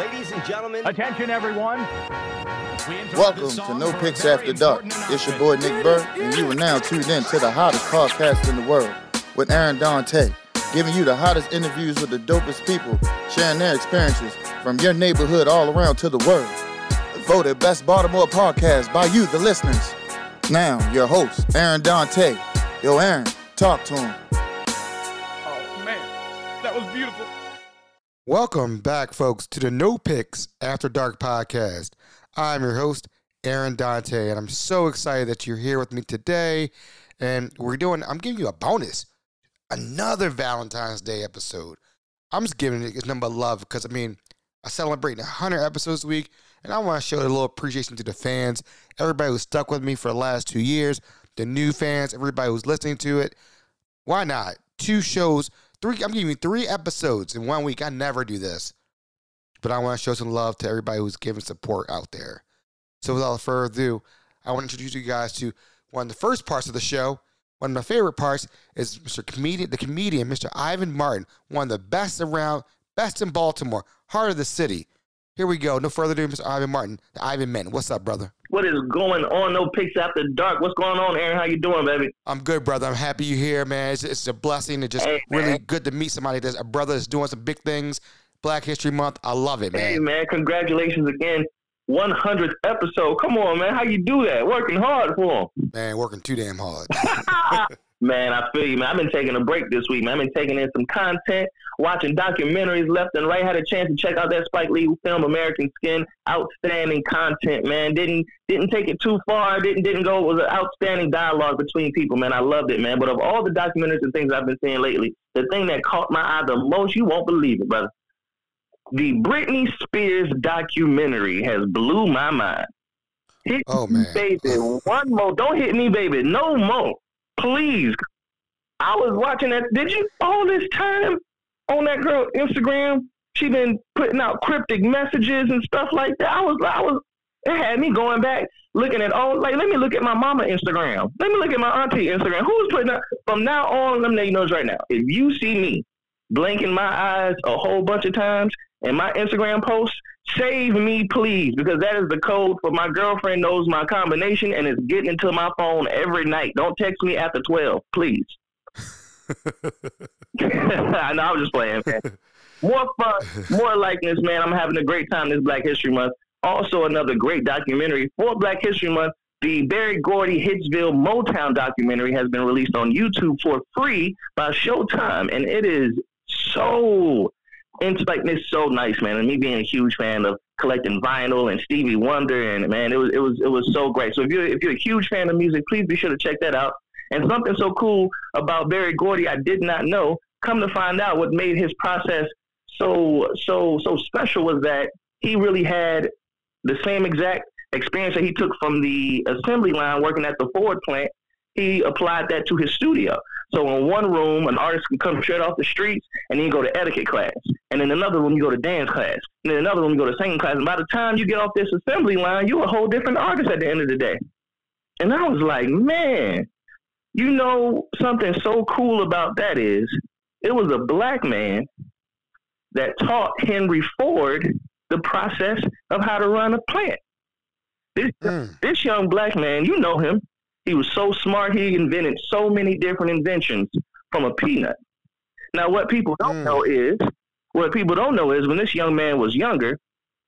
Ladies and gentlemen, Attention, everyone. Welcome to No Picks After Dark. It's your boy Nick Burr, and you are now tuned in to the hottest podcast in the world with Aaron Dante, giving you the hottest interviews with the dopest people, sharing their experiences from your neighborhood all around to the world. Voted Best Baltimore Podcast by you, the listeners. Now, your host, Aaron Dante. Yo, Aaron, talk to him. Oh, man. That was beautiful. Welcome back, folks, to the No Picks After Dark podcast. I'm your host, Aaron Dante, and I'm so excited that you're here with me today. And we're doing, I'm giving you a bonus, another Valentine's Day episode. I'm just giving it a number of love because, I mean, I celebrate 100 episodes a week, and I want to show a little appreciation to the fans, everybody who's stuck with me for the last two years, the new fans, everybody who's listening to it. Why not? Two shows, three. I'm giving you three episodes in one week. I never do this, but I want to show some love to everybody who's giving support out there. So without further ado, I want to introduce you guys to one of the first parts of the show. One of my favorite parts is Mr. Comedian, the comedian, Mr. Ivan Martin, one of the best around, best in Baltimore, heart of the city. Here we go. No further ado, Mr. Ivan Martin, Ivan Man. What's up, brother? What is going on? No picks after dark. What's going on, Aaron? How you doing, baby? I'm good, brother. I'm happy you're here, man. It's, it's a blessing. It's just Hey, really good to meet somebody that's a brother that's doing some big things. Black History Month. I love it, man. Hey, man. Congratulations again. 100th episode. Come on, man. How you do that? Working hard for 'em. Man, working too damn hard. Man, I feel you, man. I've been taking a break this week, man. I've been taking in some content, watching documentaries left and right. Had a chance to check out that Spike Lee film, American Skin. Outstanding content, man. Didn't didn't take it too far. Didn't didn't go. It was an outstanding dialogue between people, man. I loved it, man. But of all the documentaries and things I've been seeing lately, the thing that caught my eye the most, you won't believe it, brother. The Britney Spears documentary has blew my mind. Hit Oh, man. baby, one more. Don't hit me, baby. No more, please. I was watching that. Did you all this time on that girl Instagram? She been putting out cryptic messages and stuff like that. I was, I was. It had me going back looking at all. Like, let me look at my mama Instagram. Let me look at my auntie Instagram. Who's putting up? From now on, let me let you know right now. If you see me blinking my eyes a whole bunch of times in my Instagram posts, save me, please, because that is the code for my girlfriend knows my combination and is getting into my phone every night. Don't text me after 12, please. I know, I was just playing, man. More fun, more likeness, man. I'm having a great time this Black History Month. Also, another great documentary for Black History Month. The Berry Gordy Hitsville Motown documentary has been released on YouTube for free by Showtime, and it is so it's like it's so nice, man. And me being a huge fan of collecting vinyl and Stevie Wonder, and man, it was it was it was so great. So if you're if you're a huge fan of music, please be sure to check that out. And something so cool about Berry Gordy, I did not know. Come to find out, what made his process so so so special was that he really had the same exact experience that he took from the assembly line working at the Ford plant. He applied that to his studio. So in one room, an artist can come straight off the streets, and then you go to etiquette class. And in another room, you go to dance class. And in another room, you go to singing class. And by the time you get off this assembly line, you're a whole different artist at the end of the day. And I was like, man, you know something so cool about that is it was a black man that taught Henry Ford the process of how to run a plant. This Mm. this young black man, you know him. He was so smart. He invented so many different inventions from a peanut. Now, what people don't Mm. know is, what people don't know is, when this young man was younger,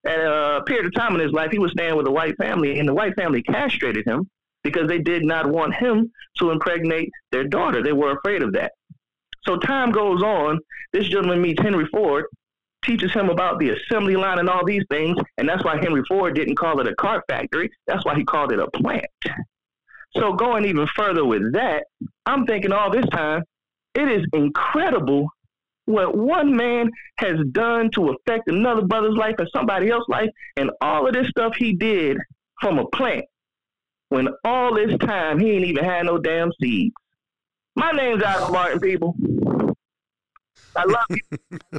at a period of time in his life, he was staying with a white family, and the white family castrated him because they did not want him to impregnate their daughter. They were afraid of that. So time goes on. This gentleman meets Henry Ford, teaches him about the assembly line and all these things, and that's why Henry Ford didn't call it a car factory. That's why he called it a plant. So going even further with that, I'm thinking all this time, it is incredible what one man has done to affect another brother's life and somebody else's life, and all of this stuff he did from a plant. When all this time he ain't even had no damn seeds. My name's Adam Martin, people. I love you.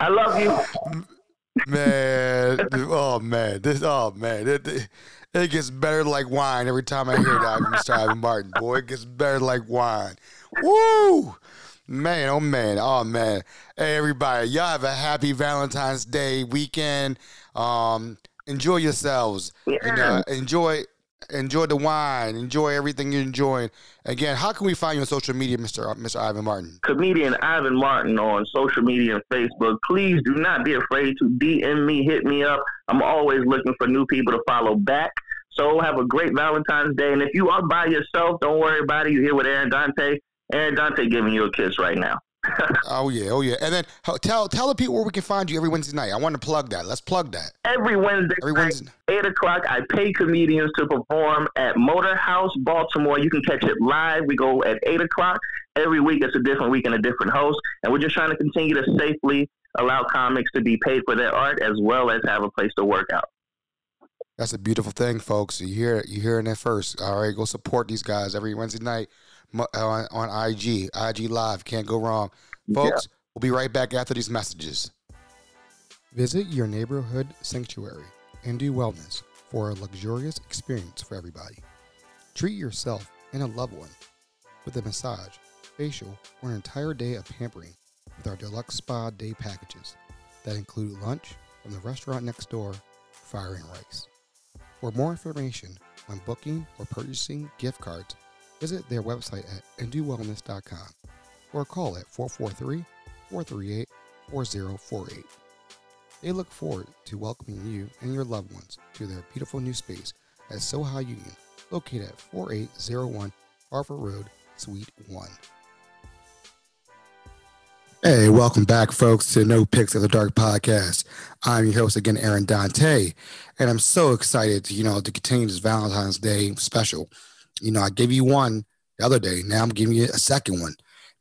I love you. Man, oh man, this oh man, it, it, it gets better like wine every time I hear that from Mr. Ivan Martin. Boy, it gets better like wine. Woo! Man, oh man, oh man. Hey everybody, y'all have a happy Valentine's Day weekend. Um, enjoy yourselves. Yeah. Enjoy enjoy the wine. Enjoy everything you're enjoying. Again, how can we find you on social media, Mr. Uh, Mr. Ivan Martin? Comedian Ivan Martin on social media and Facebook. Please do not be afraid to DM me, hit me up. I'm always looking for new people to follow back. So have a great Valentine's Day. And if you are by yourself, don't worry about it. You're here with Aaron Dante. Aaron Dante giving you a kiss right now. Oh yeah, oh yeah. And then tell tell the people where we can find you every Wednesday night. I want to plug that. Let's plug that. Every Wednesday, Every night, Wednesday. eight o'clock, I pay comedians to perform at Motor House, Baltimore. You can catch it live. We go at eight o'clock every week. It's a different week and a different host, and we're just trying to continue to safely allow comics to be paid for their art as well as have a place to work out. That's a beautiful thing, folks. You hear it. You hearing it first. All right, go support these guys every Wednesday night Uh, on, on IG, IG Live. Can't go wrong, folks. We'll be right back after these messages. Visit your neighborhood sanctuary and do wellness for a luxurious experience for everybody. Treat yourself and a loved one with a massage, facial, or an entire day of pampering with our deluxe spa day packages that include lunch from the restaurant next door, Fire and Rice. For more information on booking or purchasing gift cards, visit their website at indowellness.com or call at 443 438 4048. They look forward to welcoming you and your loved ones to their beautiful new space at Soha Union, located at 4801 Harford Road, Suite 1. Hey, welcome back, folks, to No Picks of the Dark podcast. I'm your host again, Aaron Dante, and I'm so excited, to, you know, to continue this Valentine's Day special. You know, I gave you one the other day. Now I'm giving you a second one.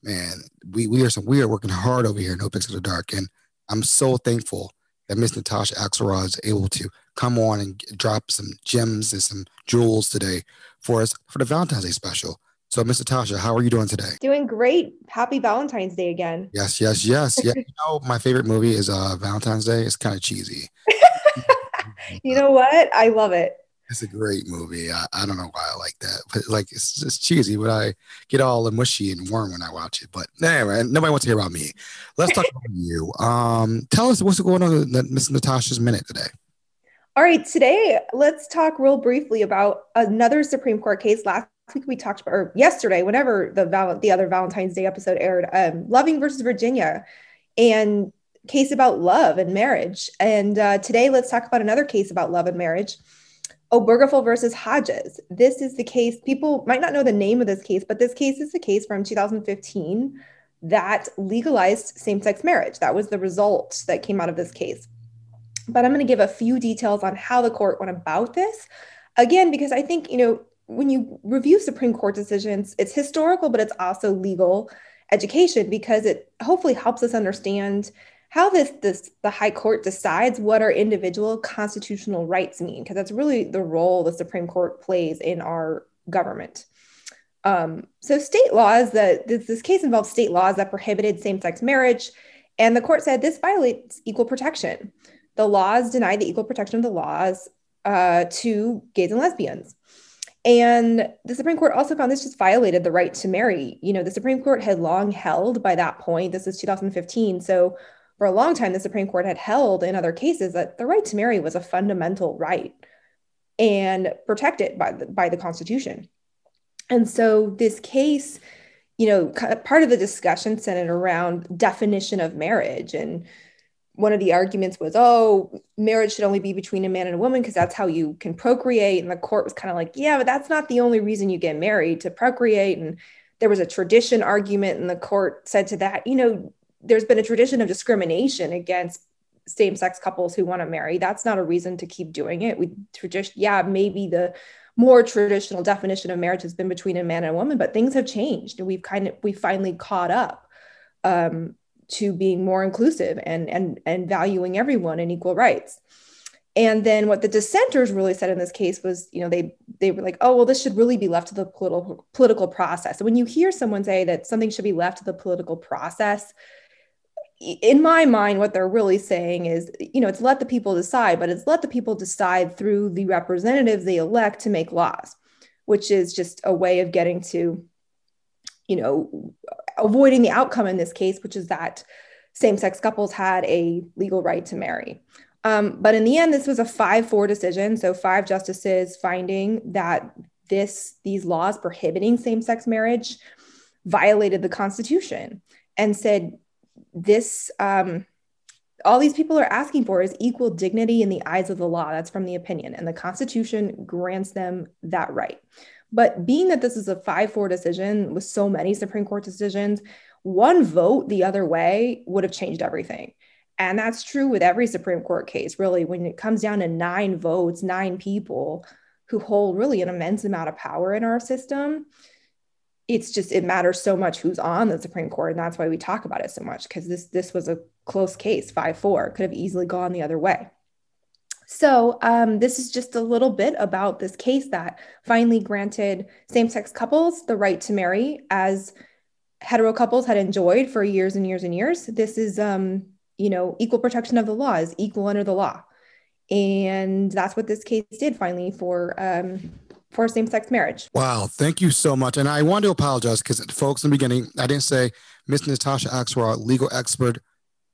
Man, we we are some we are working hard over here, No Picks of the Dark, and I'm so thankful that Miss Natasha Axelrod is able to come on and drop some gems and some jewels today for us for the Valentine's Day special. So, Miss Natasha, how are you doing today? Doing great. Happy Valentine's Day again. Yes, yes, yes. Yeah, you know, my favorite movie is uh, Valentine's Day. It's kind of cheesy. You know what? I love it. It's a great movie. I, I don't know why I like that, but like it's, it's cheesy, but I get all mushy and warm when I watch it. But anyway, nobody wants to hear about me. Let's talk about you. Um, tell us what's going on in Miss Natasha's minute today. All right, today let's talk real briefly about another Supreme Court case. Last week we talked about, or yesterday, whenever the val- the other Valentine's Day episode aired, um, Loving versus Virginia, and case about love and marriage. And uh, today let's talk about another case about love and marriage. Obergefell versus Hodges. This is the case. People might not know the name of this case, but this case is the case from 2015 that legalized same sex marriage. That was the result that came out of this case. But I'm going to give a few details on how the court went about this. Again, because I think, you know, when you review Supreme Court decisions, it's historical, but it's also legal education because it hopefully helps us understand how this this the high court decides what our individual constitutional rights mean because that's really the role the supreme court plays in our government um, so state laws that this, this case involves state laws that prohibited same-sex marriage and the court said this violates equal protection the laws deny the equal protection of the laws uh, to gays and lesbians and the Supreme Court also found this just violated the right to marry. You know, the Supreme Court had long held by that point, this is 2015. So for a long time, the Supreme Court had held in other cases that the right to marry was a fundamental right and protected by the, by the Constitution. And so this case, you know, part of the discussion centered around definition of marriage. And one of the arguments was, oh, marriage should only be between a man and a woman because that's how you can procreate. And the court was kind of like, yeah, but that's not the only reason you get married to procreate. And there was a tradition argument, and the court said to that, you know, there's been a tradition of discrimination against same-sex couples who want to marry. That's not a reason to keep doing it. We tradition yeah maybe the more traditional definition of marriage has been between a man and a woman but things have changed. And we've kind of we finally caught up um, to being more inclusive and and and valuing everyone and equal rights. And then what the dissenters really said in this case was you know they they were like oh well this should really be left to the political political process. So when you hear someone say that something should be left to the political process in my mind, what they're really saying is, you know, it's let the people decide, but it's let the people decide through the representatives they elect to make laws, which is just a way of getting to, you know, avoiding the outcome in this case, which is that same sex couples had a legal right to marry. Um, but in the end, this was a 5 4 decision. So, five justices finding that this these laws prohibiting same sex marriage violated the Constitution and said this. Um, all these people are asking for is equal dignity in the eyes of the law. That's from the opinion, and the Constitution grants them that right. But being that this is a 5 4 decision with so many Supreme Court decisions, one vote the other way would have changed everything. And that's true with every Supreme Court case, really. When it comes down to nine votes, nine people who hold really an immense amount of power in our system, it's just it matters so much who's on the Supreme Court, and that's why we talk about it so much because this this was a close case, five four, could have easily gone the other way. So, um, this is just a little bit about this case that finally granted same sex couples the right to marry as hetero couples had enjoyed for years and years and years. This is, um, you know, equal protection of the law is equal under the law. And that's what this case did finally for um, for same sex marriage. Wow, thank you so much. And I want to apologize because, folks, in the beginning, I didn't say Miss Natasha Axelrod, legal expert,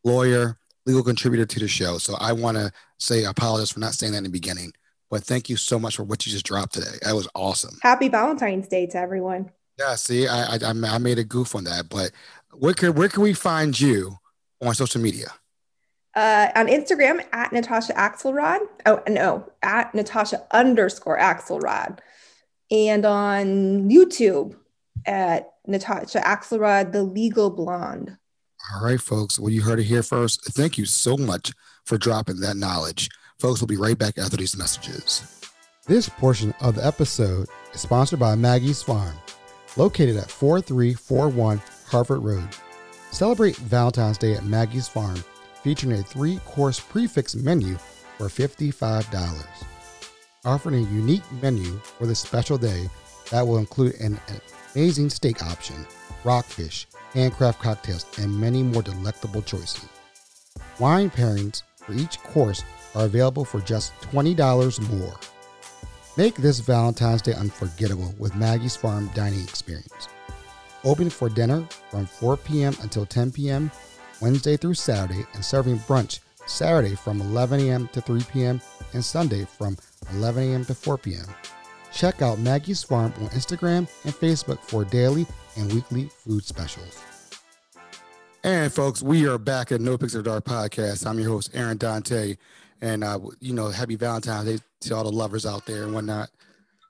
lawyer, legal contributor to the show. So I want to say I apologize for not saying that in the beginning. But thank you so much for what you just dropped today. That was awesome. Happy Valentine's Day to everyone. Yeah, see, I, I I made a goof on that, but where can where can we find you on social media? Uh, on Instagram at Natasha Axelrod. Oh no, at Natasha underscore Axelrod, and on YouTube at Natasha Axelrod, the legal blonde. All right, folks. Well, you heard it here first. Thank you so much for dropping that knowledge. Folks, we'll be right back after these messages. This portion of the episode is sponsored by Maggie's Farm, located at 4341 Harford Road. Celebrate Valentine's Day at Maggie's Farm, featuring a three course prix fixe menu for $55. Offering a unique menu for this special day that will include an amazing steak option, rockfish, handcraft cocktails, and many more delectable choices. Wine pairings for each course are available for just $20 more. Make this Valentine's Day unforgettable with Maggie's Farm dining experience. Open for dinner from 4 p.m. until 10 p.m. Wednesday through Saturday and serving brunch Saturday from 11 a.m. to 3 p.m. and Sunday from 11 a.m. to 4 p.m. Check out Maggie's Farm on Instagram and Facebook for daily and weekly food specials. And folks, we are back at No Picks Dark podcast. I'm your host, Aaron Dante. And, uh, you know, happy Valentine's Day to all the lovers out there and whatnot.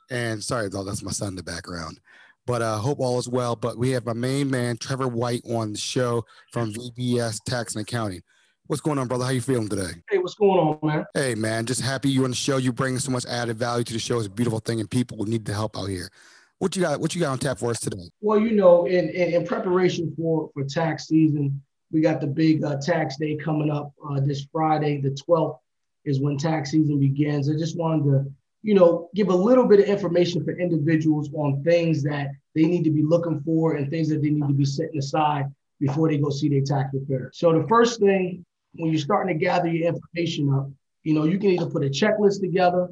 And sorry, though, that's my son in the background. But I uh, hope all is well. But we have my main man, Trevor White, on the show from VBS Tax and Accounting. What's going on, brother? How you feeling today? Hey, what's going on, man? Hey, man, just happy you're on the show. You bring so much added value to the show. It's a beautiful thing, and people need the help out here. What you got? What you got on tap for us today? Well, you know, in in, in preparation for for tax season, we got the big uh, tax day coming up uh, this Friday, the 12th is when tax season begins. I just wanted to, you know, give a little bit of information for individuals on things that they need to be looking for and things that they need to be setting aside before they go see their tax preparer. So the first thing when you're starting to gather your information up, you know, you can either put a checklist together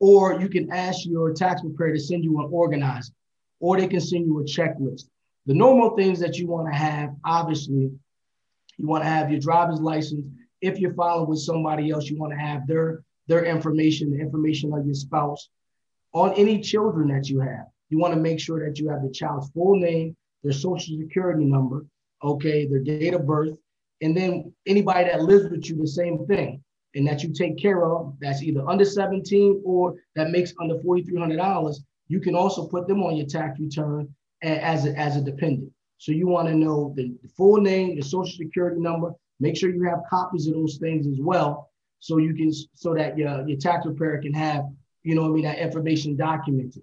or you can ask your tax preparer to send you an organizer or they can send you a checklist. The normal things that you want to have, obviously, you want to have your driver's license. If you're filing with somebody else, you want to have their their information, the information of your spouse. On any children that you have, you want to make sure that you have the child's full name, their social security number, okay, their date of birth, and then anybody that lives with you, the same thing, and that you take care of, that's either under 17 or that makes under $4,300, you can also put them on your tax return as a, as a dependent. So you want to know the, full name, the social security number, make sure you have copies of those things as well. So you can, so that your, your tax preparer can have, you know I mean, that information documented.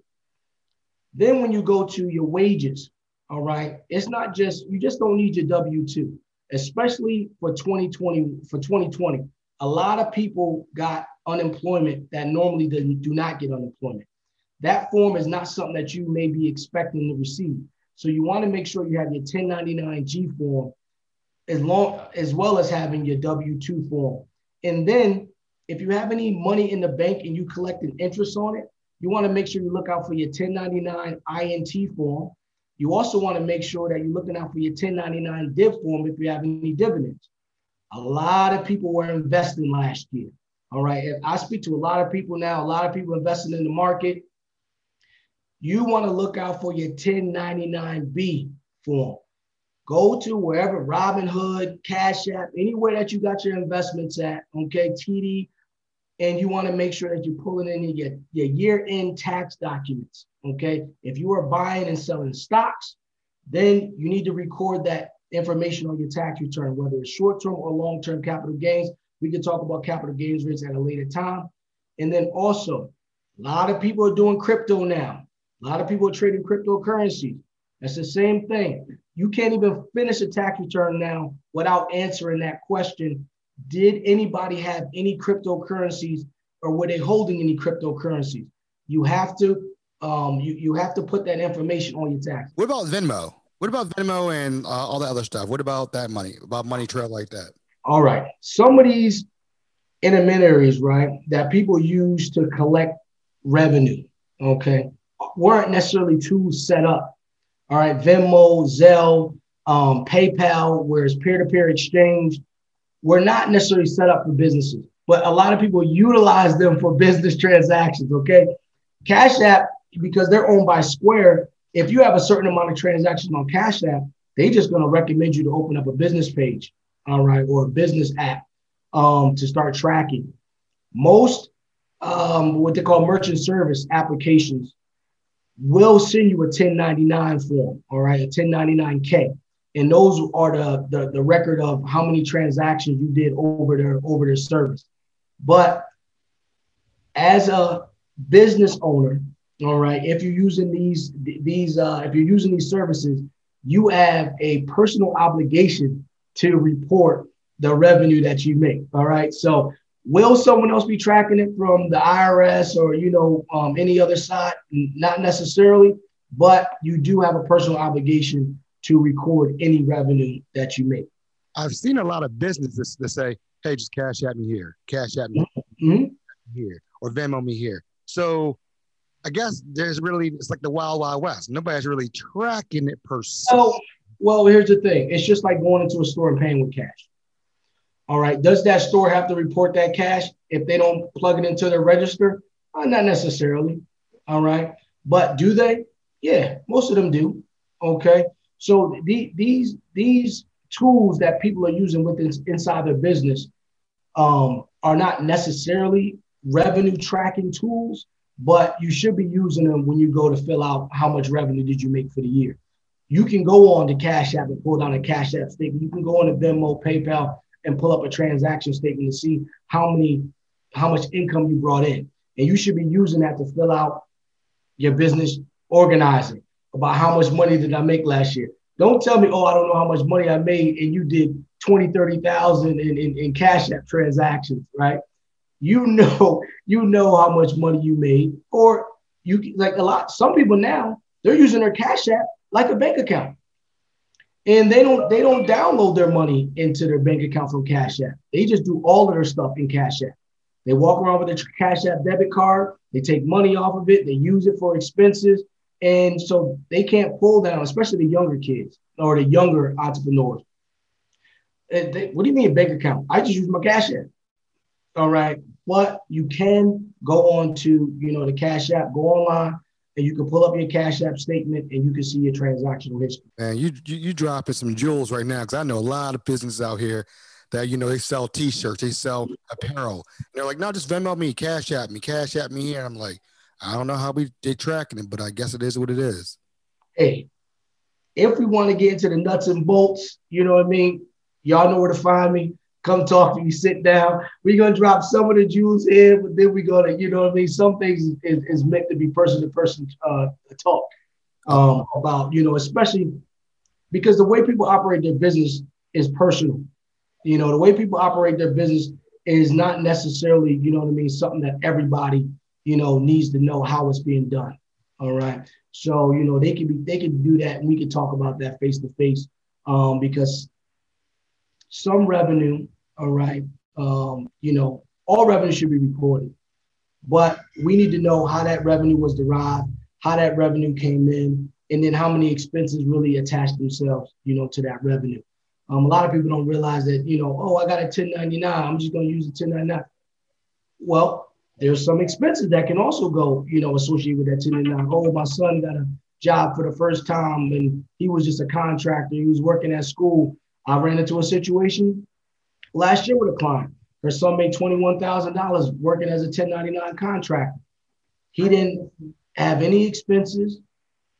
Then when you go to your wages, all right, it's not just, you just don't need your W-2 especially for 2020 for 2020 a lot of people got unemployment that normally do not get unemployment. That form is not something that you may be expecting to receive. So you want to make sure you have your 1099g form as long as well as having your w2 form and then if you have any money in the bank and you collect an interest on it you want to make sure you look out for your 1099 int form You also want to make sure that you're looking out for your 1099 div form if you have any dividends. A lot of people were investing last year. All right. If I speak to a lot of people now, a lot of people investing in the market. You want to look out for your 1099B form. Go to wherever Robinhood, Cash App, anywhere that you got your investments at, okay, TD, and you want to make sure that you're pulling in your, your year-end tax documents. Okay. If you are buying and selling stocks, then you need to record that information on your tax return, whether it's short-term or long-term capital gains. We can talk about capital gains rates at a later time. And then also, a lot of people are doing crypto now. A lot of people are trading cryptocurrencies. That's the same thing. You can't even finish a tax return now without answering that question did anybody have any cryptocurrencies or were they holding any cryptocurrencies? You have to um, you, you have to put that information on your tax. What about Venmo? What about Venmo and uh, all the other stuff? What about that money? About money trail like that? All right. Some of these intermediaries, right, that people use to collect revenue, okay, weren't necessarily tools set up. All right. Venmo, Zelle, um, PayPal, where it's peer-to-peer exchange were not necessarily set up for businesses, but a lot of people utilize them for business transactions. Okay. Cash App, because they're owned by Square, if you have a certain amount of transactions on Cash App, they're just going to recommend you to open up a business page, all right, or a business app um, to start tracking. Most um, what they call merchant service applications will send you a 1099 form, all right, a 1099K and those are the, the, the record of how many transactions you did over their over their service. But as a business owner, all right, if you're using these these uh, if you're using these services, you have a personal obligation to report the revenue that you make. All right, so will someone else be tracking it from the IRS or you know um, any other side? Not necessarily, but you do have a personal obligation to record any revenue that you make. I've seen a lot of businesses that say, "Hey, just cash at me here, cash at me mm-hmm. here, or Venmo me here." So, I guess there's really it's like the wild wild west. Nobody's really tracking it per se. Oh, well, here's the thing: it's just like going into a store and paying with cash. All right, does that store have to report that cash if they don't plug it into their register? Uh, not necessarily. All right, but do they? Yeah, most of them do. Okay, so the, these these tools that people are using within inside their business um, are not necessarily revenue tracking tools, but you should be using them when you go to fill out how much revenue did you make for the year. You can go on to Cash App and pull down a Cash App statement. You can go on to Venmo, PayPal, and pull up a transaction statement to see how many, how much income you brought in. And you should be using that to fill out your business organizing about how much money did I make last year. Don't tell me, oh, I don't know how much money I made and you did 20, 30,000 in, in, in cash app transactions, right? You know, you know how much money you made. Or you like a lot, some people now, they're using their cash app like a bank account. And they don't they don't download their money into their bank account from Cash App. They just do all of their stuff in Cash App. They walk around with a Cash App debit card. They take money off of it. They use it for expenses. And so they can't pull down, especially the younger kids or the younger entrepreneurs. Eh, they, what do you mean bank account? I just use my cash app. All right. But you can go on to, you know, the cash app, go online and you can pull up your cash app statement and you can see your transactional history. Man, you you, you dropping some jewels right now because I know a lot of businesses out here that you know they sell t-shirts, they sell apparel. And they're like, no, just Venmo me, cash app me, cash app me here. And I'm like, I don't know how we they tracking it, but I guess it is what it is. Hey, if we want to get into the nuts and bolts, you know what I mean? Y'all know where to find me. Come talk to me, sit down. We're gonna drop some of the jewels in, but then we're gonna, you know what I mean? Some things is, is meant to be person to person uh, talk um, about, you know, especially because the way people operate their business is personal. You know, the way people operate their business is not necessarily, you know what I mean, something that everybody you know, needs to know how it's being done. All right. So, you know, they can be, they can do that and we can talk about that face to face because some revenue, all right, um, you know, all revenue should be reported, but we need to know how that revenue was derived, how that revenue came in, and then how many expenses really attach themselves, you know, to that revenue. Um, a lot of people don't realize that, you know, oh, I got a 1099. I'm just going to use a 1099. Well, there's some expenses that can also go, you know, associated with that 1099. Oh, my son got a job for the first time and he was just a contractor. He was working at school. I ran into a situation last year with a client. Her son made $21,000 working as a 1099 contractor. He didn't have any expenses.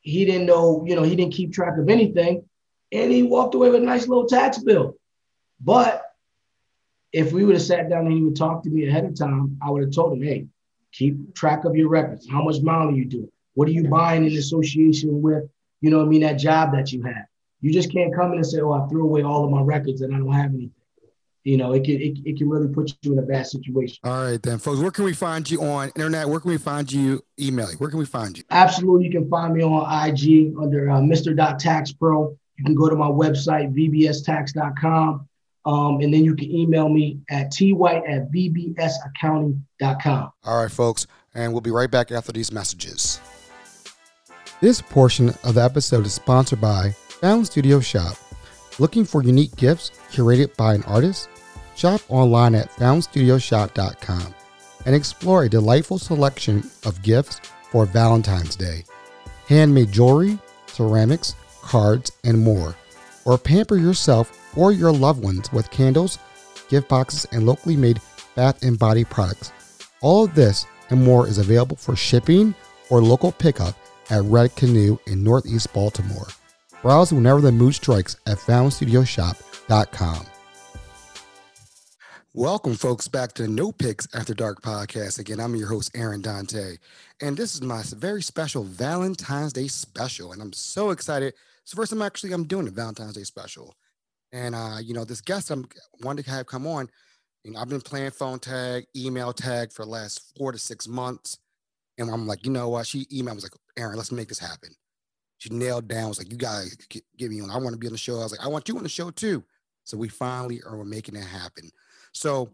He didn't know, you know, he didn't keep track of anything. And he walked away with a nice little tax bill. But if we would have sat down and he would talk to me ahead of time, I would have told him, hey, keep track of your records. How much mileage are you doing? What are you buying in association with, you know I mean, that job that you have? You just can't come in and say, oh, I threw away all of my records and I don't have anything you know, it can it, it can really put you in a bad situation. All right, then, folks. Where can we find you on internet? Where can we find you emailing? Where can we find you? Absolutely, you can find me on IG under uh, Mr. Tax Pro. You can go to my website vbstax.com, um, and then you can email me at twhite at vbsaccounting.com. All right, folks, and we'll be right back after these messages. This portion of the episode is sponsored by Found Studio Shop. Looking for unique gifts curated by an artist? Shop online at foundstudioshop.com and explore a delightful selection of gifts for Valentine's Day. Handmade jewelry, ceramics, cards, and more. Or pamper yourself or your loved ones with candles, gift boxes, and locally made bath and body products. All of this and more is available for shipping or local pickup at Red Canoe in Northeast Baltimore. Browse whenever the mood strikes at foundstudioshop.com. Welcome, folks, back to the No Picks After Dark podcast. Again, I'm your host, Aaron Dante, and this is my very special Valentine's Day special, and I'm so excited. It's the first time actually I'm doing a Valentine's Day special, and uh, you know, this guest I'm wanted to have come on. You know, I've been playing phone tag, email tag for the last four to six months, and I'm like, you know what? She emailed was like, Aaron, let's make this happen. She nailed down. Was like, you guys get me on. I want to be on the show. I was like, I want you on the show too. So we finally are making it happen. So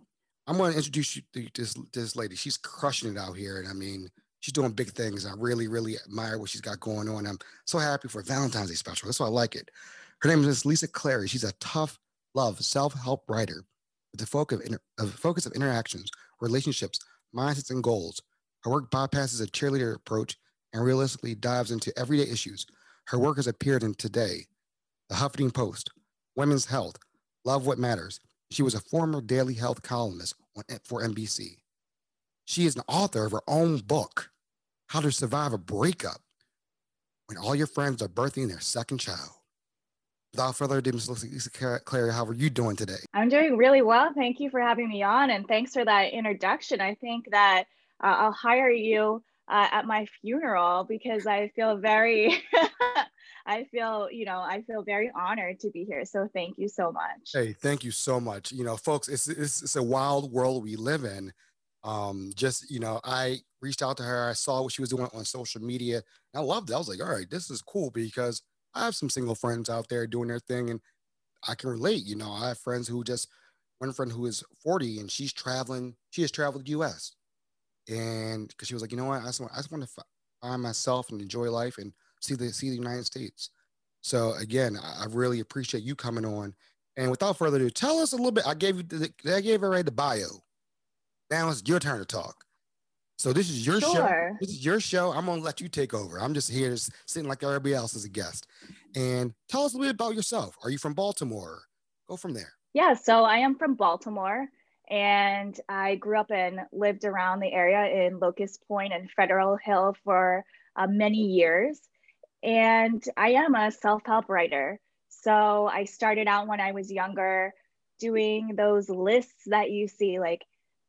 I'm going to introduce you to this this lady. She's crushing it out here, and I mean, she's doing big things. I really, really admire what she's got going on. I'm so happy for Valentine's Day special. That's why I like it. Her name is Lisa Clary. She's a tough love self-help writer with the focus of, inter- of focus of interactions, relationships, mindsets, and goals. Her work bypasses a cheerleader approach and realistically dives into everyday issues. Her work has appeared in Today, The Huffington Post, Women's Health, Love What Matters, she was a former daily health columnist for NBC. She is an author of her own book, How to Survive a Breakup When All Your Friends Are Birthing Their Second Child. Without further ado, Ms. Lisa Clary, how are you doing today? I'm doing really well. Thank you for having me on, and thanks for that introduction. I think that uh, I'll hire you uh, at my funeral because I feel very I feel, you know, I feel very honored to be here. So thank you so much. Hey, thank you so much. You know, folks, it's it's, it's a wild world we live in. Um, just you know, I reached out to her. I saw what she was doing on social media. I loved it. I was like, all right, this is cool because I have some single friends out there doing their thing, and I can relate. You know, I have friends who just one friend who is 40 and she's traveling. She has traveled the U.S. and because she was like, you know what, I just want, I just want to find myself and enjoy life and see the see the United States. So again, I, I really appreciate you coming on. And without further ado, tell us a little bit. I gave you the, I gave everybody the bio. Now it's your turn to talk. So this is your sure. show. This is your show. I'm gonna let you take over. I'm just here, just sitting like everybody else as a guest. And tell us a little bit about yourself. Are you from Baltimore? Go from there. Yeah, so I am from Baltimore, and I grew up and lived around the area in Locust Point and Federal Hill for uh, many years. And I am a self help writer. So I started out when I was younger doing those lists that you see, like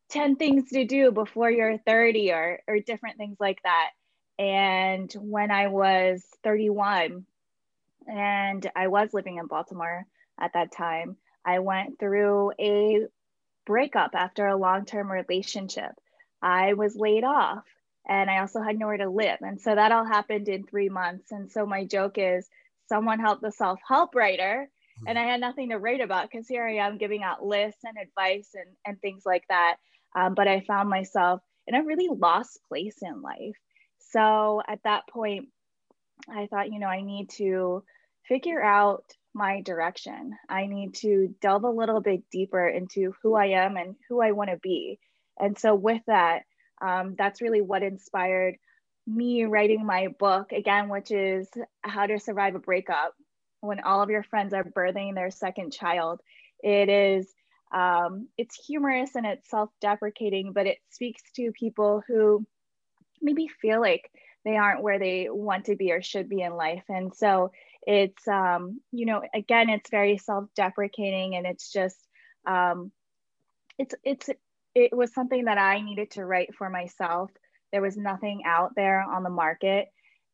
10 things to do before you're 30 or, or different things like that. And when I was 31 and I was living in Baltimore at that time, I went through a breakup after a long term relationship. I was laid off and I also had nowhere to live. And so that all happened in three months. And so my joke is someone helped the self help writer, mm-hmm. and I had nothing to write about because here I am giving out lists and advice and, and things like that. Um, but I found myself in a really lost place in life. So at that point, I thought, you know, I need to figure out my direction. I need to delve a little bit deeper into who I am and who I want to be. And so, with that, um, that's really what inspired me writing my book again, which is How to Survive a Breakup when all of your friends are birthing their second child. It is um, it's humorous and it's self-deprecating, but it speaks to people who maybe feel like they aren't where they want to be or should be in life. And so it's um, you know, again, it's very self-deprecating and it's just um, it's it's it was something that I needed to write for myself. There was nothing out there on the market.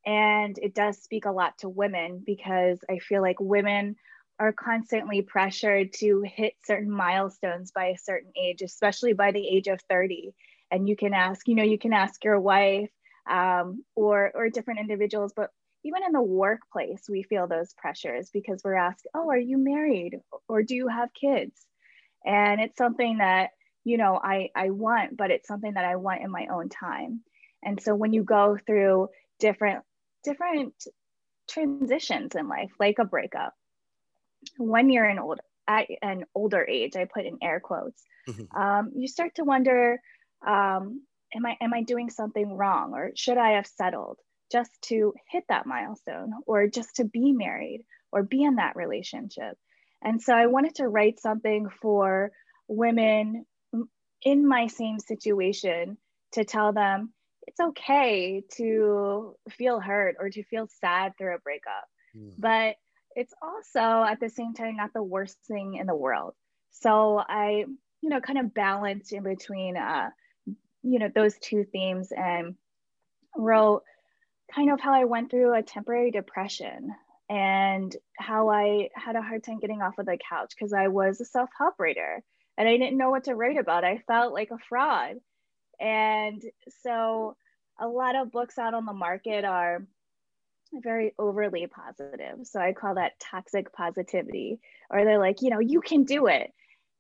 And it does speak a lot to women because I feel like women are constantly pressured to hit certain milestones by a certain age, especially by the age of 30. And you can ask, you know, you can ask your wife um, or, or different individuals, but even in the workplace, we feel those pressures because we're asked, oh, are you married or do you have kids? And it's something that you know I, I want but it's something that i want in my own time and so when you go through different different transitions in life like a breakup when you're in old at an older age i put in air quotes mm-hmm. um, you start to wonder um, am i am i doing something wrong or should i have settled just to hit that milestone or just to be married or be in that relationship and so i wanted to write something for women in my same situation to tell them it's okay to feel hurt or to feel sad through a breakup. Mm. But it's also at the same time not the worst thing in the world. So I, you know, kind of balanced in between, uh, you know, those two themes and wrote kind of how I went through a temporary depression and how I had a hard time getting off of the couch because I was a self help writer and I didn't know what to write about. I felt like a fraud. And so a lot of books out on the market are very overly positive. So I call that toxic positivity, or they're like, you know, you can do it.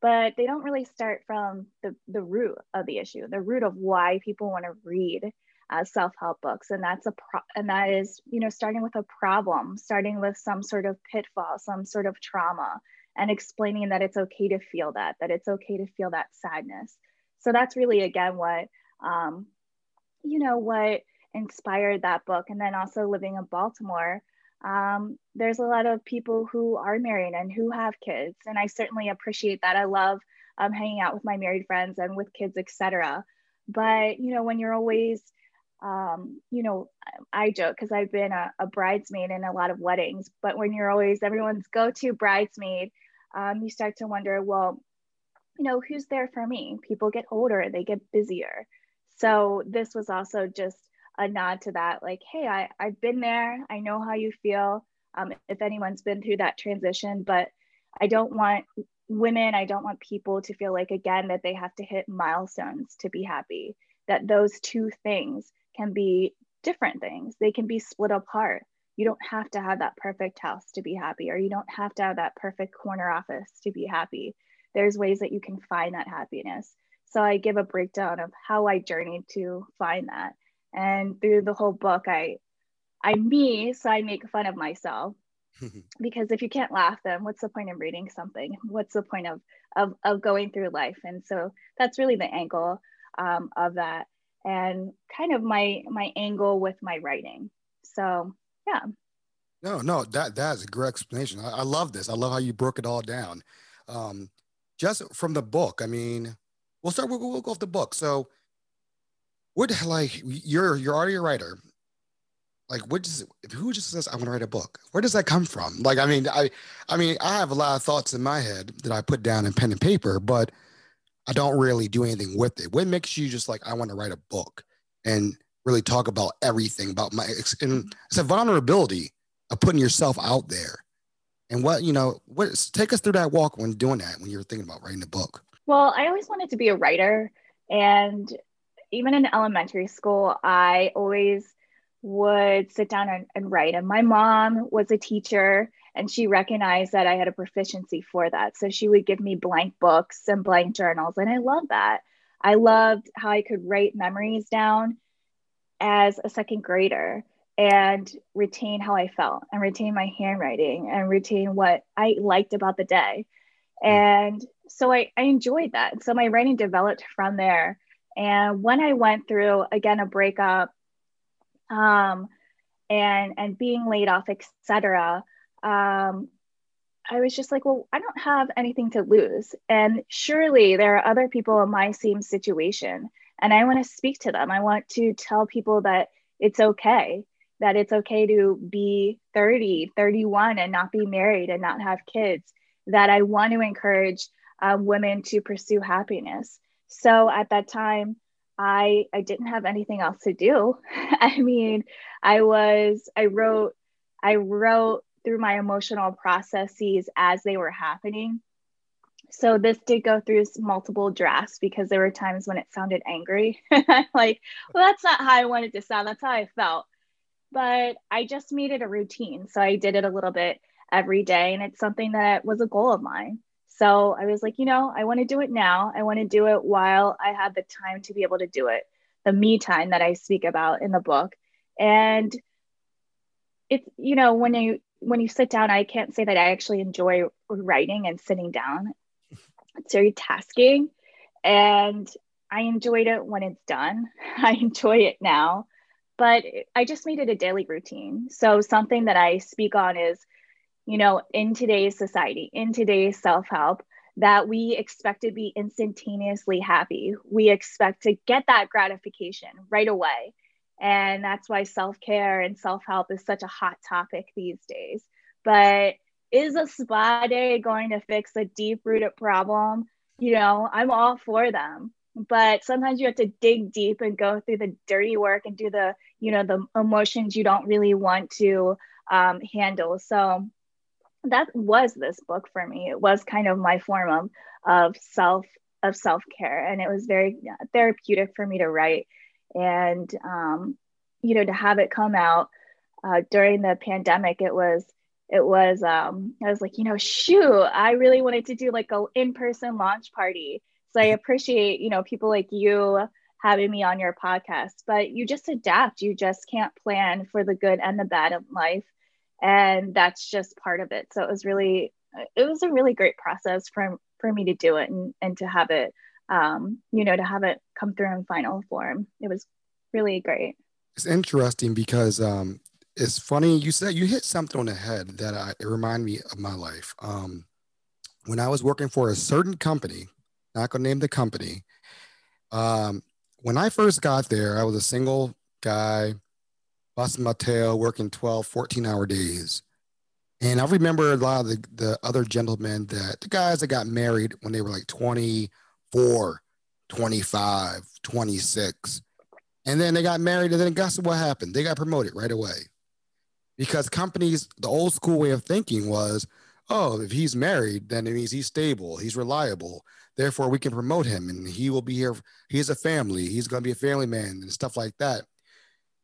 But they don't really start from the, the root of the issue, the root of why people want to read uh, self-help books. And that's a pro- and that is, you know, starting with a problem, starting with some sort of pitfall, some sort of trauma, and explaining that it's okay to feel that, that it's okay to feel that sadness. So that's really, again, what, um, you know, what inspired that book. And then also living in Baltimore, um, there's a lot of people who are married and who have kids. And I certainly appreciate that. I love um, hanging out with my married friends and with kids, etc. But, you know, when you're always, um, you know, I joke because I've been a, a, bridesmaid in a lot of weddings, but when you're always everyone's go to bridesmaid, um, you start to wonder, well, you know, who's there for me? People get older, they get busier. So this was also just a nod to that, like, hey, I, I've been there, I know how you feel. Um, if anyone's been through that transition, but I don't want women, I don't want people to feel like, again, that they have to hit milestones to be happy, that those two things can be different things, they can be split apart. You don't have to have that perfect house to be happy or you don't have to have that perfect corner office to be happy. There's ways that you can find that happiness. So i give a breakdown of how i journeyed to find that. And through the whole book i i'm me so i make fun of myself. Because if you can't laugh then what's the point of reading something? What's the point of of, of going through life? And so that's really the angle um, of that and kind of my my angle with my writing. So yeah. No no that that's a great explanation. I, I, love this. I love how you broke it all down. Um just from the book i mean we'll start we'll, we'll go off the book. So what like you're you're already a writer. Like what does who just says i want to write a book where does that come from? Like i mean i i mean i have a lot of thoughts in my head that i put down in pen and paper but i don't really do anything with it. What makes you just like i want to write a book and really talk about everything about my and it's a vulnerability of putting yourself out there. And what you know what take us through that walk when doing that when you're thinking about writing a book. Well i always wanted to be a writer and even in elementary school i always would sit down and, and write and my mom was a teacher and she recognized that i had a proficiency for that so she would give me blank books and blank journals and i loved that i loved how i could write memories down as a second grader and retain how I felt and retain my handwriting and retain what I liked about the day. And so I, I enjoyed that. So my writing developed from there. And when I went through again a breakup, um, and and being laid off, etc., um, I was just like, well, I don't have anything to lose, and surely there are other people in my same situation, and I want to speak to them. I want to tell people that it's okay that it's okay to be 30, 31 and not be married and not have kids, that I want to encourage um, women to pursue happiness. So at that time, I I didn't have anything else to do. I mean, I was I wrote I wrote through my emotional processes as they were happening. So this did go through multiple drafts because there were times when it sounded angry. like, well, that's not how I wanted to sound. That's how I felt. But I just made it a routine. So I did it a little bit every day. And it's something that was a goal of mine. So I was like, you know, I want to do it now. I want to do it while I have the time to be able to do it, the me time that I speak about in the book. And it's, you know, when you when you sit down, I can't say that I actually enjoy writing and sitting down. It's very tasking. And I enjoyed it when it's done. I enjoy it now. But I just made it a daily routine. So something that I speak on is you know, in today's society, in today's self help, that we expect to be instantaneously happy. We expect to get that gratification right away. And that's why self care and self help is such a hot topic these days. But is a spa day going to fix a deep rooted problem? You know, I'm all for them. But sometimes you have to dig deep and go through the dirty work and do the, you know, the emotions you don't really want to um, handle. So that was this book for me. It was kind of my form of, of self of self care, and it was very therapeutic for me to write, and um, you know to have it come out uh, during the pandemic. It was it was um, I was like you know shoot I really wanted to do like a in person launch party. So I appreciate you know people like you having me on your podcast, but you just adapt. You just can't plan for the good and the bad of life and that's just part of it. So it was really it was a really great process for for me to do it and, and to have it um, you know to have it come through in final form. It was really great. It's interesting because um, it's funny you said you hit something on the head that I, it reminded me of my life. Um, when i was working for a certain company not gonna name the company um, when i first got there i was a single guy my tail, working 12, 14 hour days. And I remember a lot of the, the other gentlemen that the guys that got married when they were like 24, 25, 26. And then they got married, and then guess what happened? They got promoted right away. Because companies, the old school way of thinking was, oh, if he's married, then it means he's stable, he's reliable. Therefore, we can promote him and he will be here. He has a family, he's going to be a family man and stuff like that.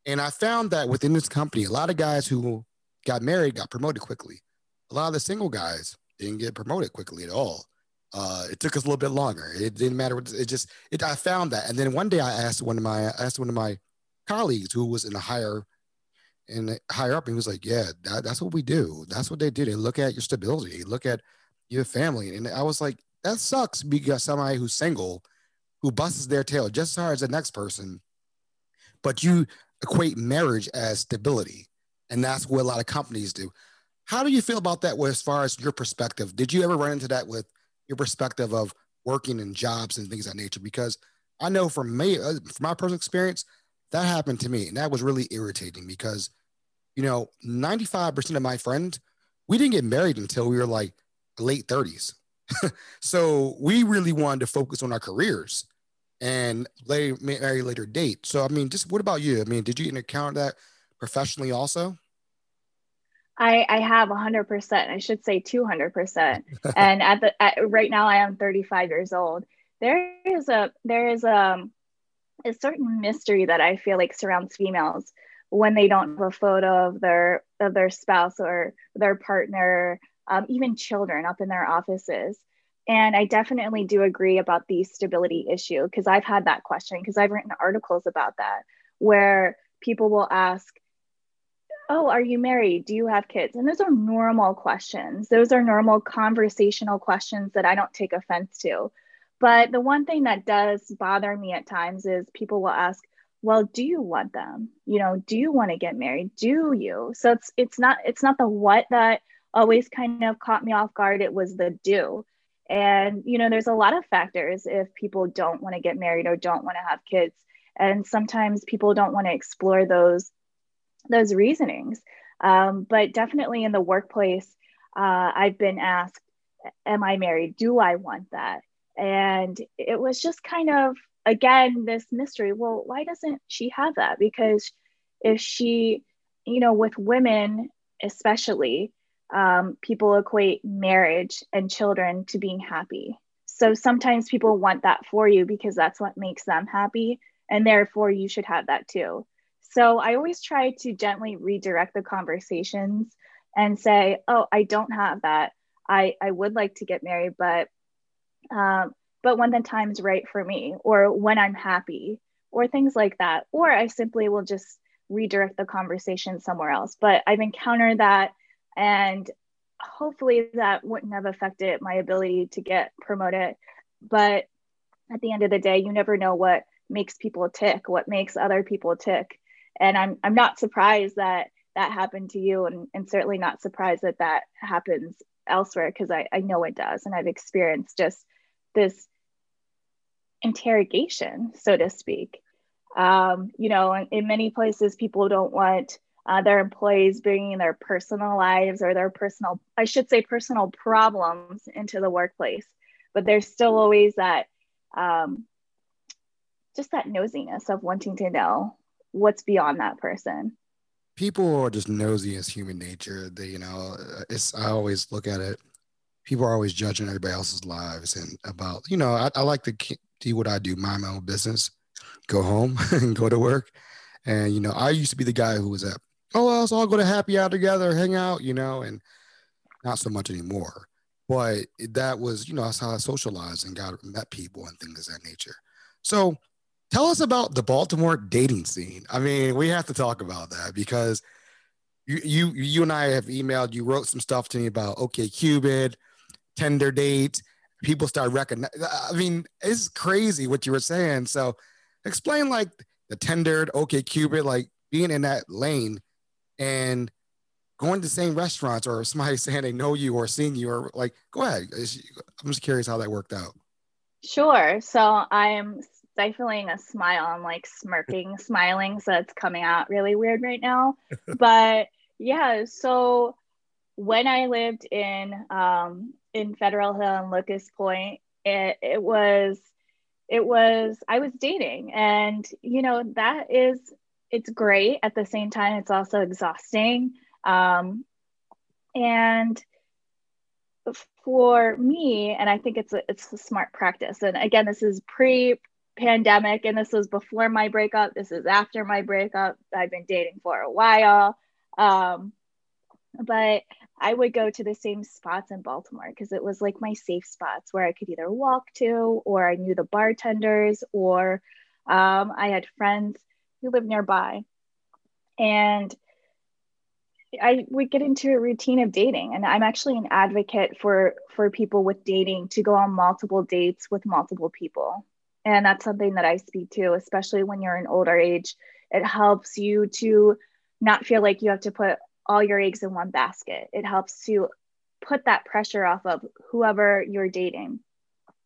And I found that within this company, a lot of guys who got married got promoted quickly. A lot of the single guys didn't get promoted quickly at all. Uh, it took us a little bit longer. It didn't matter. It just, it, I found that. And then one day I asked one of my, I asked one of my colleagues who was in a higher, in higher up, and he was like, yeah, that, that's what we do. That's what they do. They look at your stability, They look at your family. And I was like, that sucks because somebody who's single, who busts their tail just as hard as the next person, but you equate marriage as stability. And that's what a lot of companies do. How do you feel about that as far as your perspective? Did you ever run into that with your perspective of working in jobs and things of that nature? Because I know from me, uh, from my personal experience, that happened to me. And that was really irritating because, you know, 95% of my friends, we didn't get married until we were like late 30s. so we really wanted to focus on our careers and later marry later date. So I mean, just what about you? I mean, did you encounter that professionally also? I, I have 100%. I should say 200%. and at the at, right now, I am 35 years old. There is a there is a, um, a certain mystery that I feel like surrounds females when they don't have a photo of their of their spouse or their partner, um, even children up in their offices. And I definitely do agree about the stability issue because I've had that question because I've written articles about that where people will ask, oh, are you married? Do you have kids? And those are normal questions. Those are normal conversational questions that I don't take offense to. But the one thing that does bother me at times is people will ask, well, do you want them? You know, do you want to get married? Do you? So it's it's not it's not the what that always kind of caught me off guard. It was the do. And you know, there's a lot of factors if people don't want to get married or don't want to have kids. And sometimes people don't want to explore those those reasonings. Um, but definitely in the workplace, uh, I've been asked, Am I married? Do I want that? And it was just kind of, again, this mystery. Well, why doesn't she have that? Because if she, you know, with women especially, um, people equate marriage and children to being happy. So sometimes people want that for you because that's what makes them happy. And therefore, you should have that too. So I always try to gently redirect the conversations and say, oh, I don't have that. I, I would like to get married, but um, but when the time's right for me, or when I'm happy, or things like that. Or I simply will just redirect the conversation somewhere else. But I've encountered that, and hopefully that wouldn't have affected my ability to get promoted. But at the end of the day, you never know what makes people tick, what makes other people tick. And i'm i'm not surprised that that happened to you and, and certainly not surprised that that happens elsewhere because I, I know it does. And i've experienced just this interrogation so to speak. Um, you know in, in, many places people don't want uh, their employees bringing their personal lives or their personal i should say personal problems into the workplace. But there's still always that um, just that nosiness of wanting to know what's beyond that person. People are just nosy as human nature. They you know it's i always look at it. People are always judging everybody else's lives and about you know i, I like to do what i do mind my own business go home and go to work. And you know i used to be the guy who was at oh well, let's all go to happy hour together hang out you know and not so much anymore but that was you know that's how i socialized and got met people and things of that nature so Tell us about the Baltimore dating scene. I mean, we have to talk about that because you you you and I have emailed. You wrote some stuff to me about okay OkCupid, Tinder date. People start recognizing. I mean, it's crazy what you were saying. So, explain like the Tinder, OkCupid, like being in that lane and going to the same restaurants or somebody saying they know you or seeing you or like go ahead i'm just curious how that worked out sure so i'm stifling a smile. I'm like smirking, smiling. So it's coming out really weird right now. but yeah, so when I lived in um, in Federal Hill and Locust Point, it, it was it was I was dating, and you know that is it's great. At the same time, it's also exhausting. Um, and for me, and I think it's a, it's a smart practice. And again, this is pre pandemic and this was before my breakup this is after my breakup i've been dating for a while um, but i would go to the same spots in baltimore because it was like my safe spots where i could either walk to or i knew the bartenders or um, i had friends who live nearby and I would get into a routine of dating and I'm actually an advocate for for people with dating to go on multiple dates with multiple people and that's something that I speak to, especially when you're in older age. It helps you to not feel like you have to put all your eggs in one basket. It helps to put that pressure off of whoever you're dating.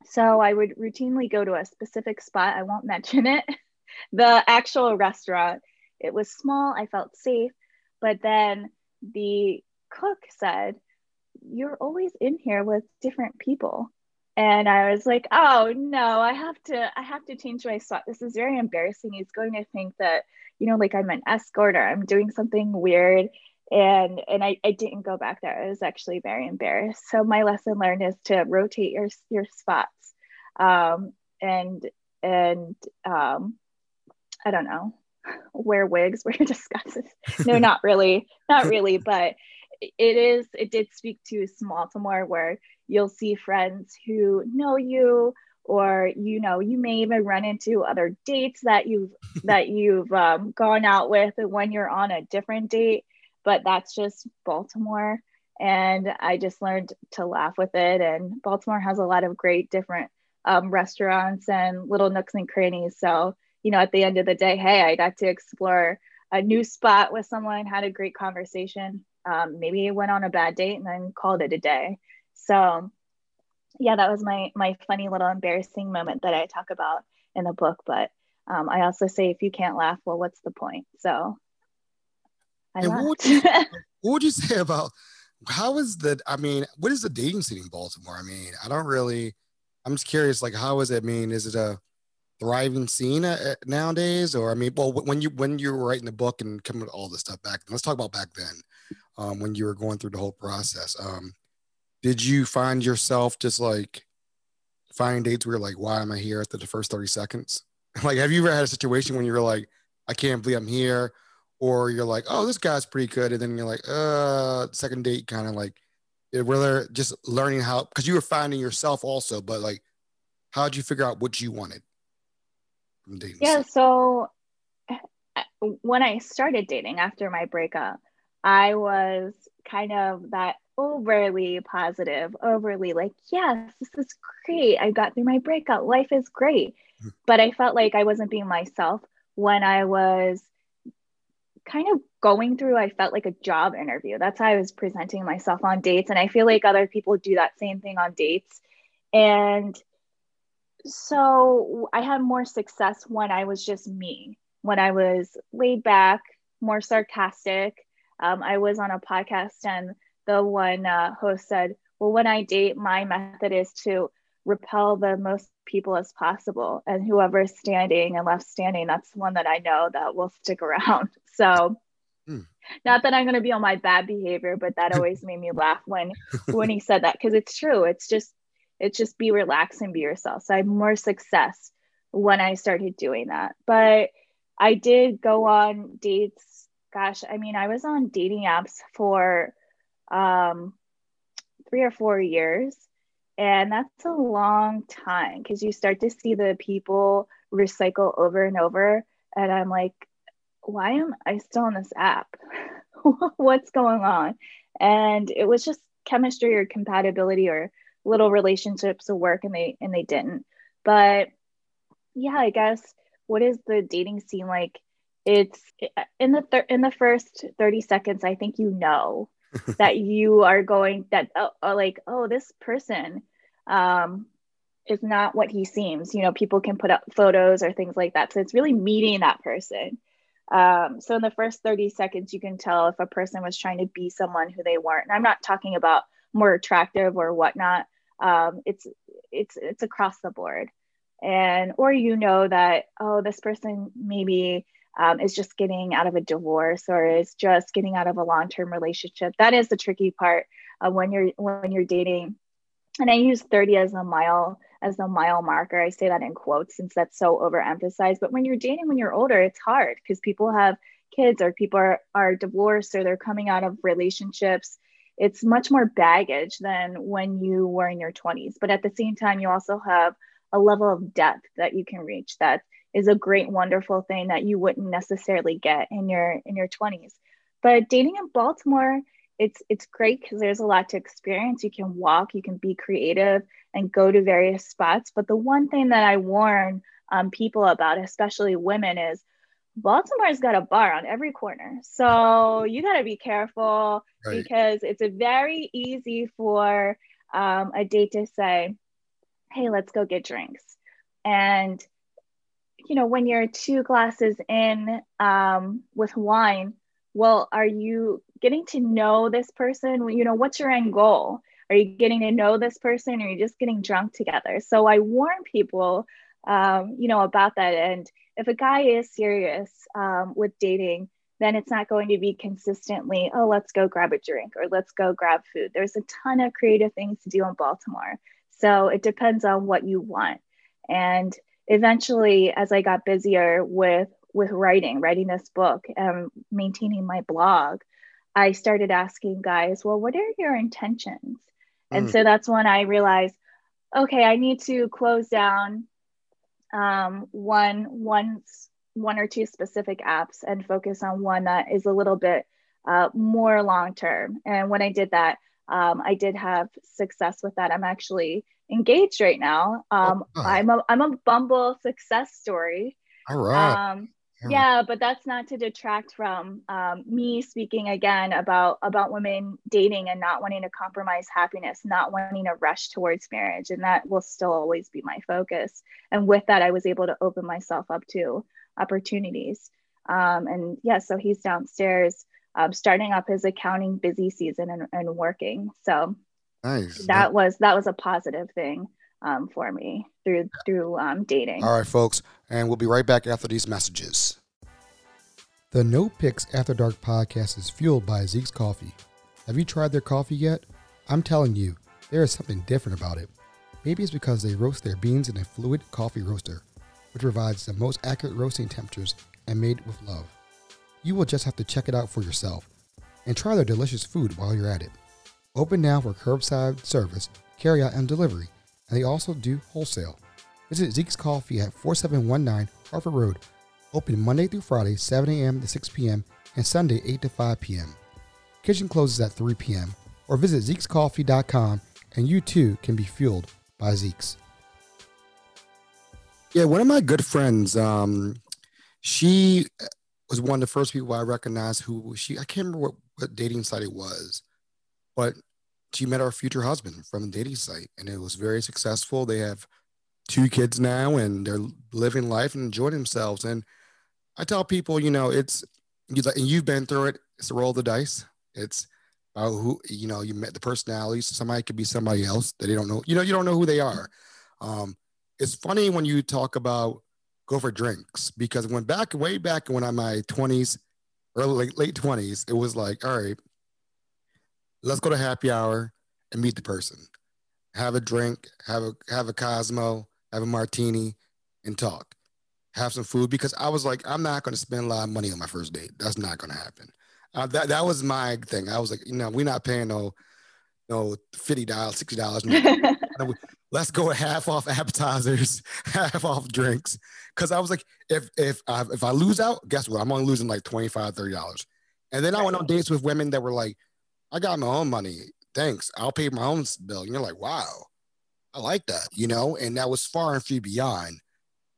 So I would routinely go to a specific spot. I won't mention it. The actual restaurant. It was small. I felt safe. But then the cook said, You're always in here with different people and I was like, oh no, I have to, I have to change my spot. This is very embarrassing. He's going to think that, you know, like I'm an escort or I'm doing something weird. And and I, I didn't go back there. I was actually very embarrassed. So my lesson learned is to rotate your your spots. Um, and and um, I don't know, wear wigs, wear disguises. No, not really, not really, but it is it did speak to Baltimore where you'll see friends who know you or you know you may even run into other dates that you've that you've um, gone out with when you're on a different date but that's just Baltimore. And I just learned to laugh with it. And Baltimore has a lot of great different um, restaurants and little nooks and crannies. So, you know, at the end of the day, hey, I got to explore a new spot with someone, had a great conversation. Um, maybe went on a bad date and then called it a day. So, yeah, that was my my funny little embarrassing moment that I talk about in the book. But um, I also say, if you can't laugh, well, what's the point? So, I what would, you, what would you say about how is the? I mean, what is the dating scene in Baltimore? I mean, I don't really. I'm just curious. Like, how is it? I mean, is it a thriving scene uh, nowadays, or I mean, well, when you when you were writing the book and coming with all this stuff back, let's talk about back then, um, when you were going through the whole process. Um, did you find yourself just like finding dates where you're like, why am I here after the first 30 seconds? like, have you ever had a situation when you're like, I can't believe I'm here, or you're like, oh, this guy's pretty good, and then you're like, uh, second date kind of like, were just learning how because you were finding yourself also, but like, how did you figure out what you wanted? Dating? Yeah, so when I started dating after my breakup, I was kind of that overly positive, overly like, yes, this is great. I got through my breakup. Life is great. Hmm. But I felt like I wasn't being myself when I was kind of going through, I felt like a job interview. That's how I was presenting myself on dates. And I feel like other people do that same thing on dates. And so I had more success when I was just me, when I was laid back, more sarcastic. Um, I was on a podcast and the one uh, host said, Well, when I date, my method is to repel the most people as possible. And whoever's standing and left standing, that's the one that I know that will stick around. So, hmm. not that I'm going to be on my bad behavior, but that always made me laugh when when he said that because it's true. It's just it's just be relaxed and be yourself. So I had more success when I started doing that. But I did go on dates. Gosh, I mean, I was on dating apps for um, three or four years. And that's a long time because you start to see the people recycle over and over. And I'm like, why am I still on this app? What's going on? And it was just chemistry or compatibility or little relationships will work and they and they didn't. But yeah i guess what is the dating scene like? It's in the thir- in the first 30 seconds i think you know that you are going that oh, oh, like oh this person um is not what he seems. You know people can put up photos or things like that. So it's really meeting that person. Um, so in the first 30 seconds you can tell if a person was trying to be someone who they weren't. And i'm not talking about more attractive or whatnot um, it's it's it's across the board. And or you know that oh this person maybe um, is just getting out of a divorce or is just getting out of a long-term relationship. That is the tricky part uh, when you're when you're dating. And i use 30 as a mile as a mile marker. I say that in quotes since that's so overemphasized. But when you're dating when you're older it's hard because people have kids or people are, are divorced or they're coming out of relationships it's much more baggage than when you were in your 20s but at the same time you also have a level of depth that you can reach that is a great wonderful thing that you wouldn't necessarily get in your in your 20s but dating in baltimore it's it's great because there's a lot to experience. You can walk you can be creative and go to various spots. But the one thing that i warn um, people about especially women is Baltimore's got a bar on every corner. So you got to be careful right. because it's a very easy for um, a date to say, hey, let's go get drinks. And, you know, when you're two glasses in um, with wine, well, are you getting to know this person? You know, what's your end goal? Are you getting to know this person or are you just getting drunk together? So I warn people, um, you know, about that. And if a guy is serious um, with dating, then it's not going to be consistently, oh, let's go grab a drink or let's go grab food. There's a ton of creative things to do in Baltimore. So it depends on what you want. And eventually, as I got busier with with writing, writing this book, and maintaining my blog, I started asking guys, well, what are your intentions? Mm. And so that's when I realized, okay, I need to close down um, one one one or two specific apps and focus on one that is a little bit uh, more long term. And when I did that, um, I did have success with that. I'm actually engaged right now. Um, oh, I'm a I'm a Bumble success story. All right. Um, yeah but that's not to detract from um, me speaking again about about women dating and not wanting to compromise happiness not wanting to rush towards marriage and that will still always be my focus. And with that i was able to open myself up to opportunities. Um, and yeah so he's downstairs um, starting up his accounting busy season and, and working. So nice. that was that was a positive thing um, for me through through um, dating. All right, folks, and we'll be right back after these messages. The No Picks After Dark podcast is fueled by Zeke's Coffee. Have you tried their coffee yet? I'm telling you, there is something different about it. Maybe it's because they roast their beans in a fluid coffee roaster, which provides the most accurate roasting temperatures and made with love. You will just have to check it out for yourself and try their delicious food while you're at it. Open now for curbside service, carry out, and delivery and they also do wholesale. Visit Zeke's Coffee at 4719 Harford Road, open Monday through Friday, 7 a.m. to 6 p.m., and Sunday, 8 to 5 p.m. Kitchen closes at 3 p.m., or visit Zeke'sCoffee.com and you too can be fueled by Zeke's. Yeah, one of my good friends, um, she was one of the first people I recognized who she, I can't remember what, what dating site it was, but she met our future husband from a dating site and it was very successful. They have two kids now and they're living life and enjoying themselves. And I tell people, you know, it's you you've been through it. It's a roll of the dice. It's who you know you met the personalities. Somebody could be somebody else that you don't know. You know, you don't know who they are. Um, it's funny when you talk about go for drinks because when back way back when I'm my 20s, early late, late 20s, it was like, all right, let's go to happy hour and meet the person. Have a drink, have a have a Cosmo, have a martini, and talk. Have some food because I was like, I'm not going to spend a lot of money on my first date. That's not going to happen. Uh, that that was my thing. I was like, you know, we're not paying no no fifty dollars, sixty dollars. Let's go half off appetizers, half off drinks. Because I was like, if if I, if I lose out, guess what? I'm only losing like 25 30 dollars. And then I went on dates with women that were like, I got my own money. Thanks. I'll pay my own bill. And you're like, wow, I like that, you know? And that was far and few beyond.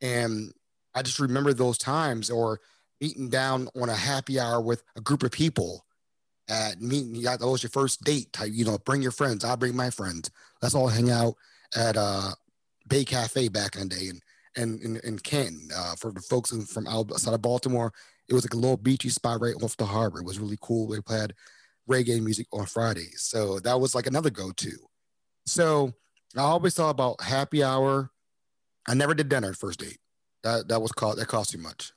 And I just remember those times or meeting down on a happy hour with a group of people at meeting. That was your first date type, you know, bring your friends. I'll bring my friends. Let's all hang out at uh Bay Cafe back in the day and and in, in Canton. Uh, for the folks from outside of Baltimore, it was like a little beachy spot right off the harbor. It was really cool. They had reggae music on Fridays. So that was like another go to. So I always thought about happy hour. I never did dinner first date. That that was cost that cost too much.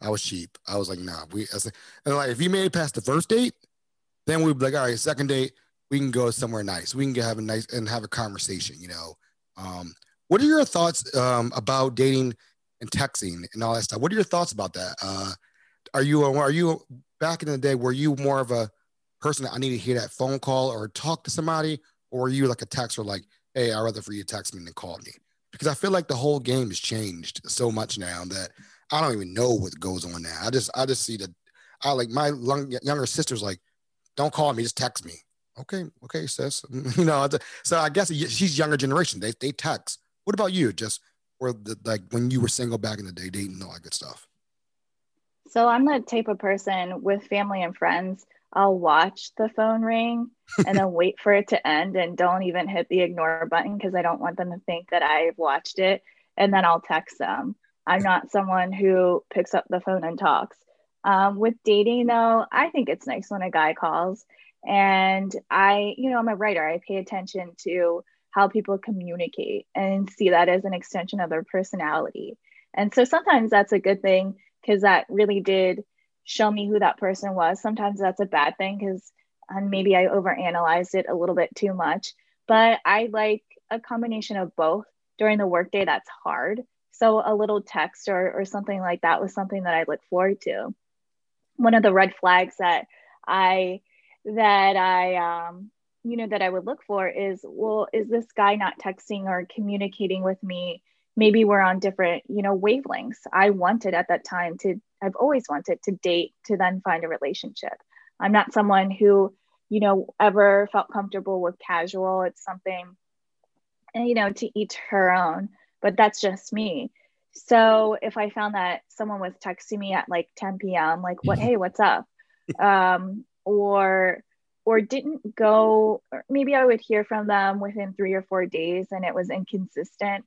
I was cheap. I was like, nah. We I and like if you made it past the first date, then we'd be like, all right, second date, we can go somewhere nice. We can have a nice and have a conversation. You know, um, what are your thoughts um, about dating and texting and all that stuff? What are your thoughts about that? Uh, are you are you back in the day? Were you more of a person I need to hear that phone call or talk to somebody, or are you like a texter like, hey, I'd rather for you to text me than call me? Because I feel like the whole game has changed so much now that I don't even know what goes on now. I just I just see the I like my younger sister's like, don't call me, just text me. Okay, okay, sis. you know, so I guess she's younger generation. They they text. What about you? Just or the, like when you were single back in the day, dating all that good stuff. So I'm the type of person with family and friends. I'll watch the phone ring and then wait for it to end and don't even hit the ignore button because I don't want them to think that I've watched it. And then I'll text them. I'm not someone who picks up the phone and talks. Um, with dating, though, I think it's nice when a guy calls. And I, you know, I'm a writer. I pay attention to how people communicate and see that as an extension of their personality. And so sometimes that's a good thing because that really did show me who that person was. Sometimes that's a bad thing because and maybe I overanalyzed it a little bit too much. But I like a combination of both during the workday that's hard. So a little text or, or something like that was something that I look forward to. One of the red flags that I that I um you know that I would look for is well is this guy not texting or communicating with me maybe we're on different you know wavelengths i wanted at that time to i've always wanted to date to then find a relationship I'm not someone who, you know, ever felt comfortable with casual. It's something, you know, to each her own, but that's just me. So if I found that someone was texting me at like 10 p.m., like, what, hey, what's up? Um, or, or didn't go, or maybe I would hear from them within three or four days and it was inconsistent.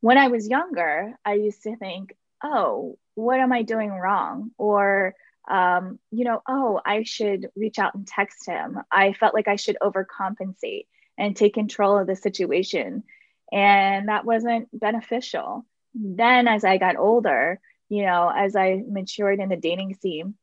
When I was younger, I used to think, oh, what am I doing wrong? Or, um, you know, oh, I should reach out and text him. I felt like I should overcompensate and take control of the situation. And that wasn't beneficial. Then, as I got older, you know, as I matured in the dating scene,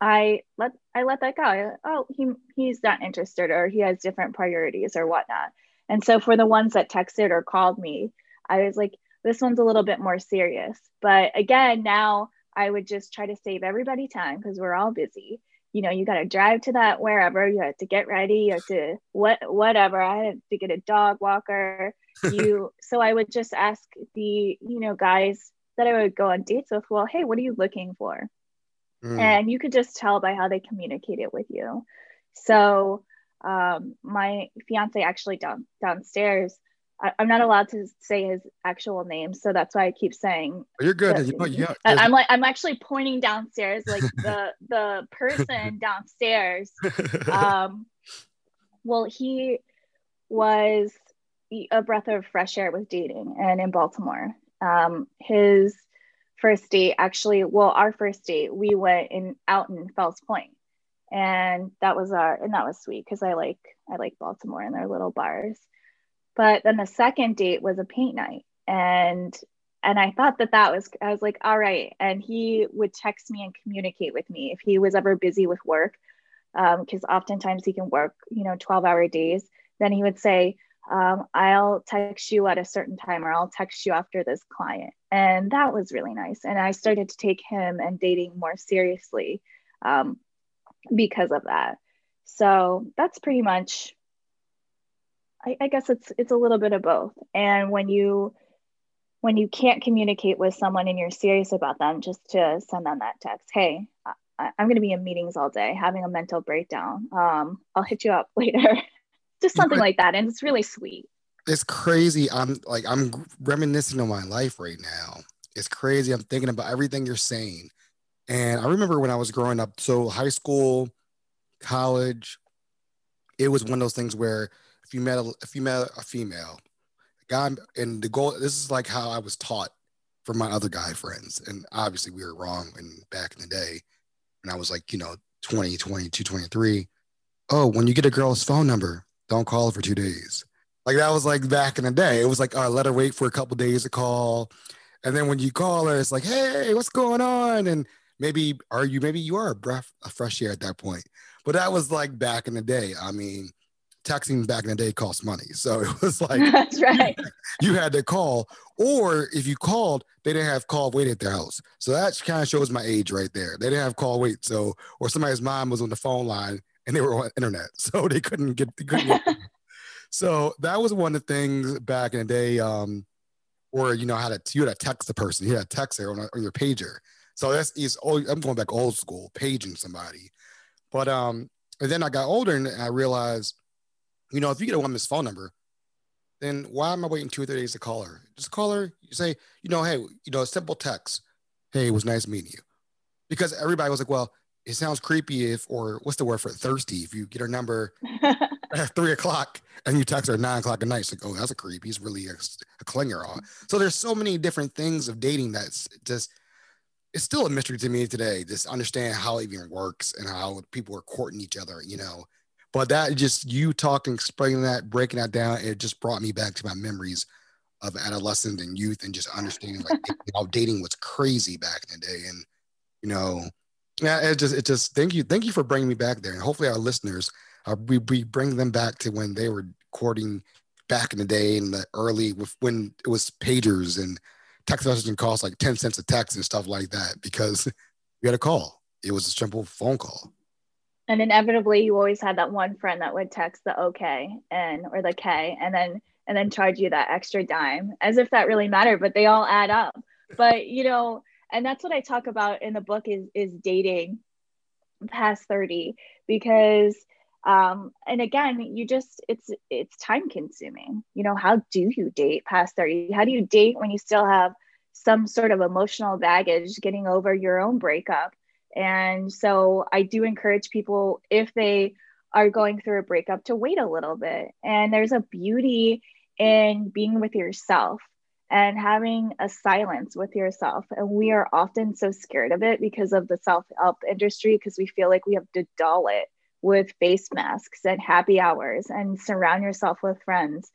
I let I let that go. oh, he he's not interested, or he has different priorities, or whatnot. And so, for the ones that texted or called me, I was like, this one's a little bit more serious. But again, now I would just try to save everybody time because we're all busy. You know, you got to drive to that wherever you have to get ready, you have to what whatever. I had to get a dog walker. You so I would just ask the you know guys that I would go on dates with. Well, hey, what are you looking for? Mm. And you could just tell by how they communicate it with you. So um, my fiance actually down downstairs I, am not allowed to say his actual name, so that's why I keep saying. Oh, you're good. You know, yeah, I'm like I'm actually pointing downstairs, like the the person downstairs. Um, well, he was a breath of fresh air with dating, and in Baltimore, um, his first date actually, well, our first date, we went in out in Fells Point, and that was our and that was sweet because I like I like Baltimore and their little bars but then the second date was a paint night. And and I thought that that was, I was like, all right. And he would text me and communicate with me if he was ever busy with work, because um, oftentimes he can work, you know, 12 hour days. Then he would say, um, I'll text you at a certain time or I'll text you after this client. And that was really nice. And I started to take him and dating more seriously um, because of that. So that's pretty much I, I guess it's it's a little bit of both. And when you when you can't communicate with someone and you're serious about them, just to send them that text, hey, I, am going to be in meetings all day, having a mental breakdown. Um, I'll hit you up later, just something like that, and it's really sweet. It's crazy. I'm like I'm reminiscing on my life right now. It's crazy. I'm thinking about everything you're saying, and I remember when I was growing up. So high school, college, it was one of those things where you met a, met a female, a guy, and the goal. This is like how I was taught from my other guy friends, and obviously we were wrong. And back in the day, when I was like you know 20, 22, 23, oh, when you get a girl's phone number, don't call for two days. Like that was like back in the day. It was like, oh, let her wait for a couple days to call. And then when you call her, it's like, hey, what's going on? And maybe are you maybe you are a breath of fresh air at that point. But that was like back in the day. I mean, texting back in the day cost money. So it was like that's right. You had to call, or if you called, they didn't have call wait at their house. So that kind of shows my age right there. They didn't have call wait. So or somebody's mom was on the phone line and they were on internet, so they couldn't get. They couldn't get so that was one of the things back in the day, um, or you know how to you had to text the person. You had to text her on, on your pager. So that's is I'm going back old school, paging somebody. But um, and then I got older and I realized you know, if you get a woman's phone number, then why am I waiting two or three days to call her? Just call her. You say, you know, hey, you know, a simple text. Hey, it was nice meeting you. Because everybody was like, well, it sounds creepy if, or what's the word for it? thirsty? If you get her number at three o'clock and you text her at nine o'clock at night, it's like, oh, that's a creep. He's really a, a clinger. On. So there's so many different things of dating that's just, it's still a mystery to me today. Just understand how it even works and how people are courting each other, you know, but that just you talking, explaining that, breaking that down, it just brought me back to my memories of adolescence and youth and just understanding like how dating was crazy back in the day. And you know, yeah, it just it just thank you, thank you for bringing me back there. And hopefully our listeners, uh, we we bring them back to when they were courting back in the day in the early with when it was pagers and text messaging cost like 10 cents a text and stuff like that because you had a call. It was a simple phone call and inevitably you always had that one friend that would text the okay and or the k and then and then charge you that extra dime as if that really mattered but they all add up. But you know and that's what i talk about in the book is is dating past 30 because um and again you just it's it's time consuming. You know how do you date past 30 how do you date when you still have some sort of emotional baggage getting over your own breakup and so i do encourage people if they are going through a breakup to wait a little bit and there's a beauty in being with yourself and having a silence with yourself. And we are often so scared of it because of the self help industry, because we feel like we have to dull it with face masks and happy hours and surround yourself with friends.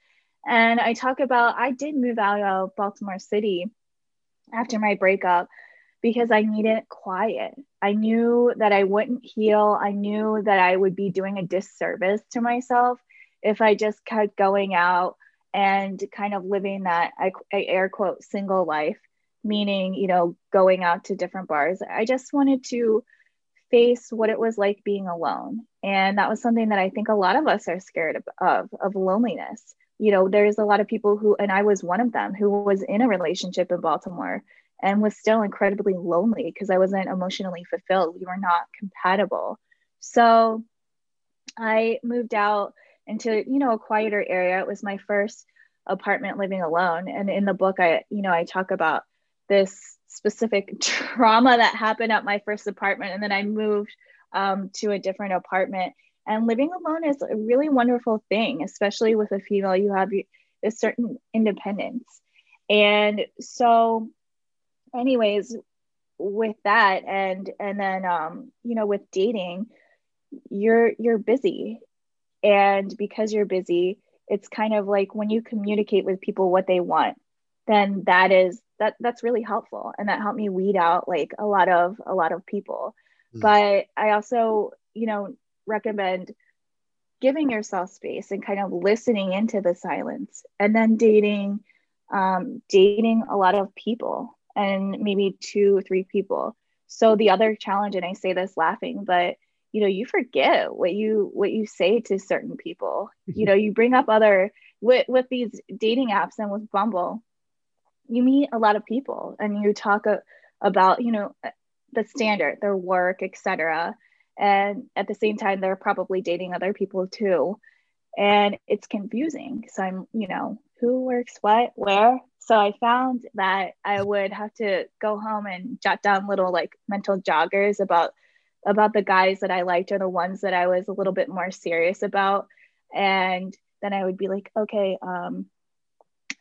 And I talk about, I did move out of Baltimore City after my breakup because I needed quiet. I knew that I wouldn't heal. I knew that I would be doing a disservice to myself if I just kept going out and kind of living that I, I air quote single life, meaning, you know, going out to different bars. I just wanted to face what it was like being alone. And that was something that I think a lot of us are scared of, of, of loneliness. You know, there's a lot of people who, and I was one of them, who was in a relationship in Baltimore and was still incredibly lonely because I wasn't emotionally fulfilled. We were not compatible. So I moved out into you know a quieter area. It was my first apartment living alone. And in the book i you know i talk about this specific trauma that happened at my first apartment. And then i moved um, to a different apartment. And living alone is a really wonderful thing especially with a female. You have a certain independence. And so anyways with that and and then um you know with dating you're you're busy and because you're busy, it's kind of like when you communicate with people what they want, then that is that that's really helpful. And that helped me weed out like a lot of a lot of people. Mm. But I also, you know, recommend giving yourself space and kind of listening into the silence and then dating um, dating a lot of people and maybe two three people. So the other challenge and i say this laughing but you know you forget what you what you say to certain people. You know you bring up other with with these dating apps and with bumble you meet a lot of people and you talk a, about you know uh, the standard their work etc and at the same time they're probably dating other people too and it's confusing so i'm you know who works what where so i found that i would have to go home and jot down little like mental joggers about about the guys that I liked or the ones that I was a little bit more serious about. And then I would be like, okay, um,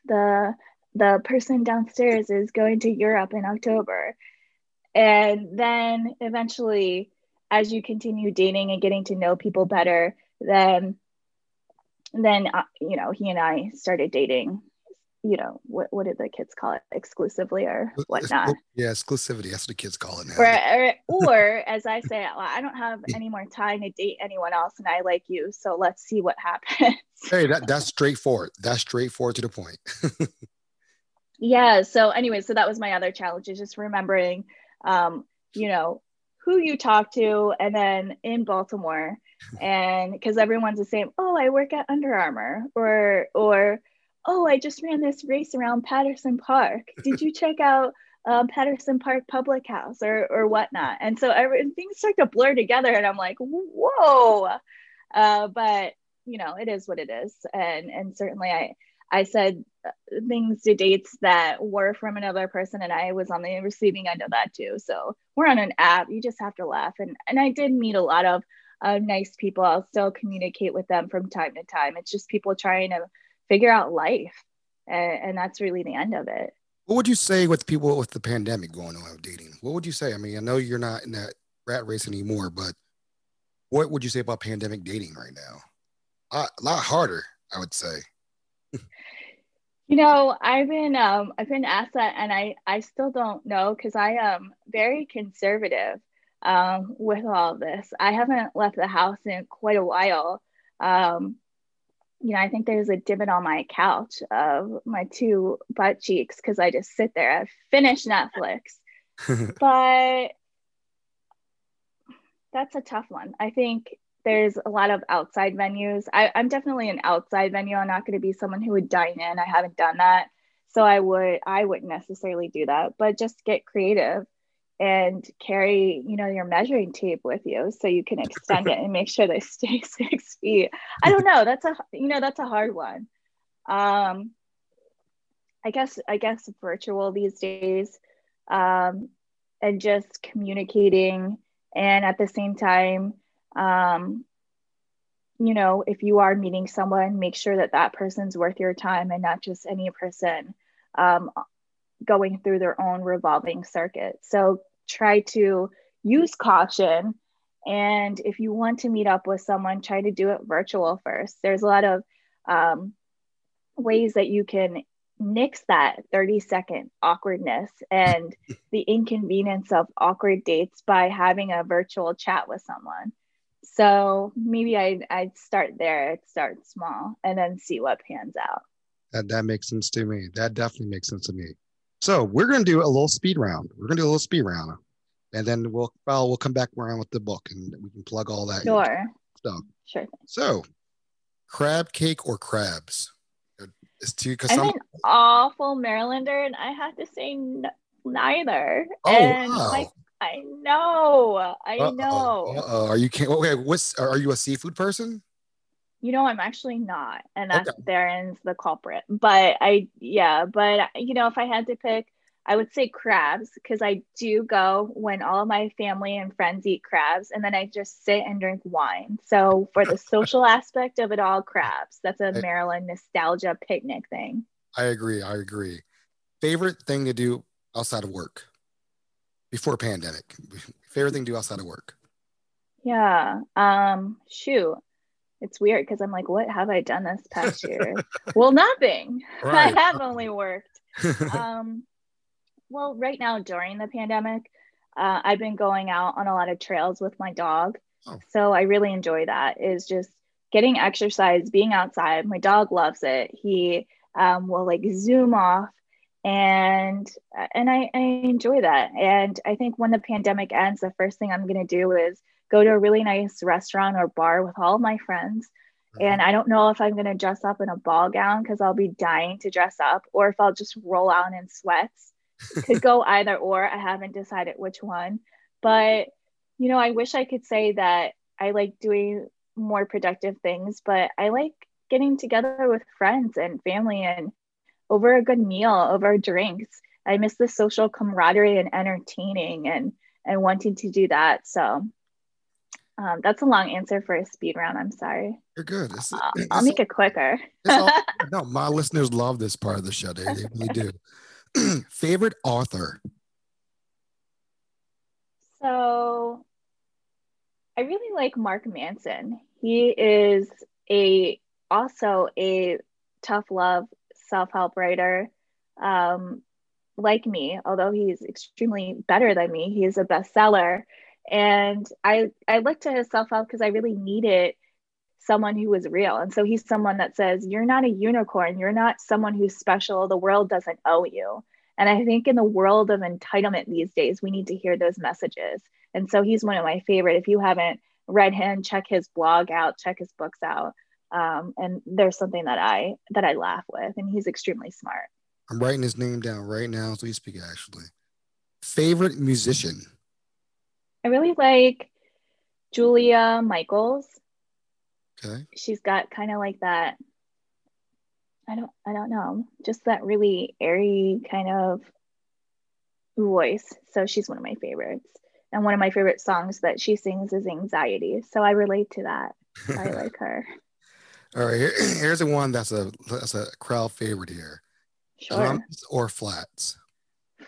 the the person downstairs is going to Europe in October. And then eventually, as you continue dating and getting to know people better, then then uh, you know he and I started dating you know what what did the kids call it? Exclusively or whatnot? yeah exclusivity. That's what the kids call it now. Or, or, or as i say well, i don't have any more time to date anyone else and i like you so let's see what happens. Hey that, that's straightforward. That's straightforward to the point. Yeah so anyway so that was my other challenge is just remembering um you know who you talk to and then in baltimore and because everyone's the same oh i work at Under Armour or or oh, I just ran this race around Patterson Park. Did you check out um, Patterson Park Public House or, or whatnot? And so every, things start to blur together, and I'm like, whoa. Uh, but you know, it is what it is, and and certainly I I said uh, things to dates that were from another person, and I was on the receiving end of that too. So we're on an app. You just have to laugh, and and I did meet a lot of uh, nice people. I'll still communicate with them from time to time. It's just people trying to figure out life. And, and that's really the end of it. What would you say with people with the pandemic going on with dating? What would you say? I mean, I know you're not in that rat race anymore, but what would you say about pandemic dating right now? A lot, a lot harder, I would say. you know, I've been um, I've been asked that, and I I still don't know because I am very conservative um, with all this. I haven't left the house in quite a while. Um, you know, I think there's a divot on my couch of my two butt cheeks because I just sit there. I've finished Netflix, but that's a tough one. I think there's a lot of outside venues. I, I'm definitely an outside venue. I'm not going to be someone who would dine in. I haven't done that, so I would I wouldn't necessarily do that. But just get creative. And carry you know your measuring tape with you so you can extend it and make sure they stay six feet. I don't know. That's a you know that's a hard one. Um i guess i guess virtual these days um and just communicating and at the same time um you know if you are meeting someone make sure that that person's worth your time and not just any person um, going through their own revolving circuit. So try to use caution. And if you want to meet up with someone, try to do it virtual first. There's a lot of um, ways that you can nix that 30 second awkwardness and the inconvenience of awkward dates by having a virtual chat with someone. So maybe I'd, I'd start there, I'd start small and then see what pans out. That, that makes sense to me. That definitely makes sense to me. So we're going to do a little speed round. We're going to do a little speed round, and then we'll well we'll come back around with the book, and we can plug all that. Sure. Stuff. Sure. So, crab cake or crabs? It's too because I'm, I'm, an awful Marylander, and I have to say n- neither. Oh and wow. Like, I know. I Uh-oh. know. Uh-oh. Are you okay? What's are you a seafood person? You know i'm actually not and that's okay. therein's the culprit but i yeah but you know if i had to pick i would say crabs because i do go when all of my family and friends eat crabs and then i just sit and drink wine. So for the social aspect of it all crabs that's a maryland nostalgia picnic thing. I agree i agree. Favorite thing to do outside of work? Before pandemic. Favorite thing to do outside of work? Yeah um shoot it's weird because I'm like, what have I done this past year? well, nothing. Right. I have only worked. um, well, right now during the pandemic, uh, I've been going out on a lot of trails with my dog. Oh. So I really enjoy that. Is just getting exercise, being outside. My dog loves it. He um, will like zoom off and and I, I enjoy that. And I think when the pandemic ends, the first thing I'm gonna do is go to a really nice restaurant or bar with all my friends. Mm-hmm. And I don't know if I'm going to dress up in a ball gown because I'll be dying to dress up, or if I'll just roll out in sweats. Could go either or. I haven't decided which one. But, you know, I wish I could say that I like doing more productive things, but I like getting together with friends and family and over a good meal, over drinks. I miss the social camaraderie and entertaining and and wanting to do that. So um, that's a long answer for a speed round. I'm sorry. You're good. It's, I'll, it's, I'll make it quicker. all, no, my listeners love this part of the show. They, they really do. Favorite author? So I really like Mark Manson. He is a also a tough love self-help writer. Um, like me, although he's extremely better than me, he's a bestseller and i i looked to his self-help because i really needed someone who was real. And so he's someone that says you're not a unicorn. You're not someone who's special. The world doesn't owe you. And i think in the world of entitlement these days we need to hear those messages. And so he's one of my favorite. If you haven't read him check his blog out check his books out. Um, and there's something that i that i laugh with and he's extremely smart. I'm writing his name down right now as we speak actually. Favorite musician I really like Julia Michaels. Okay. She's got kind of like that. I don't. I don't know. Just that really airy kind of voice. So she's one of my favorites. And one of my favorite songs that she sings is Anxiety. So I relate to that. I like her. All right, here, here's the one that's a that's a crowd favorite here. Sure. or flats.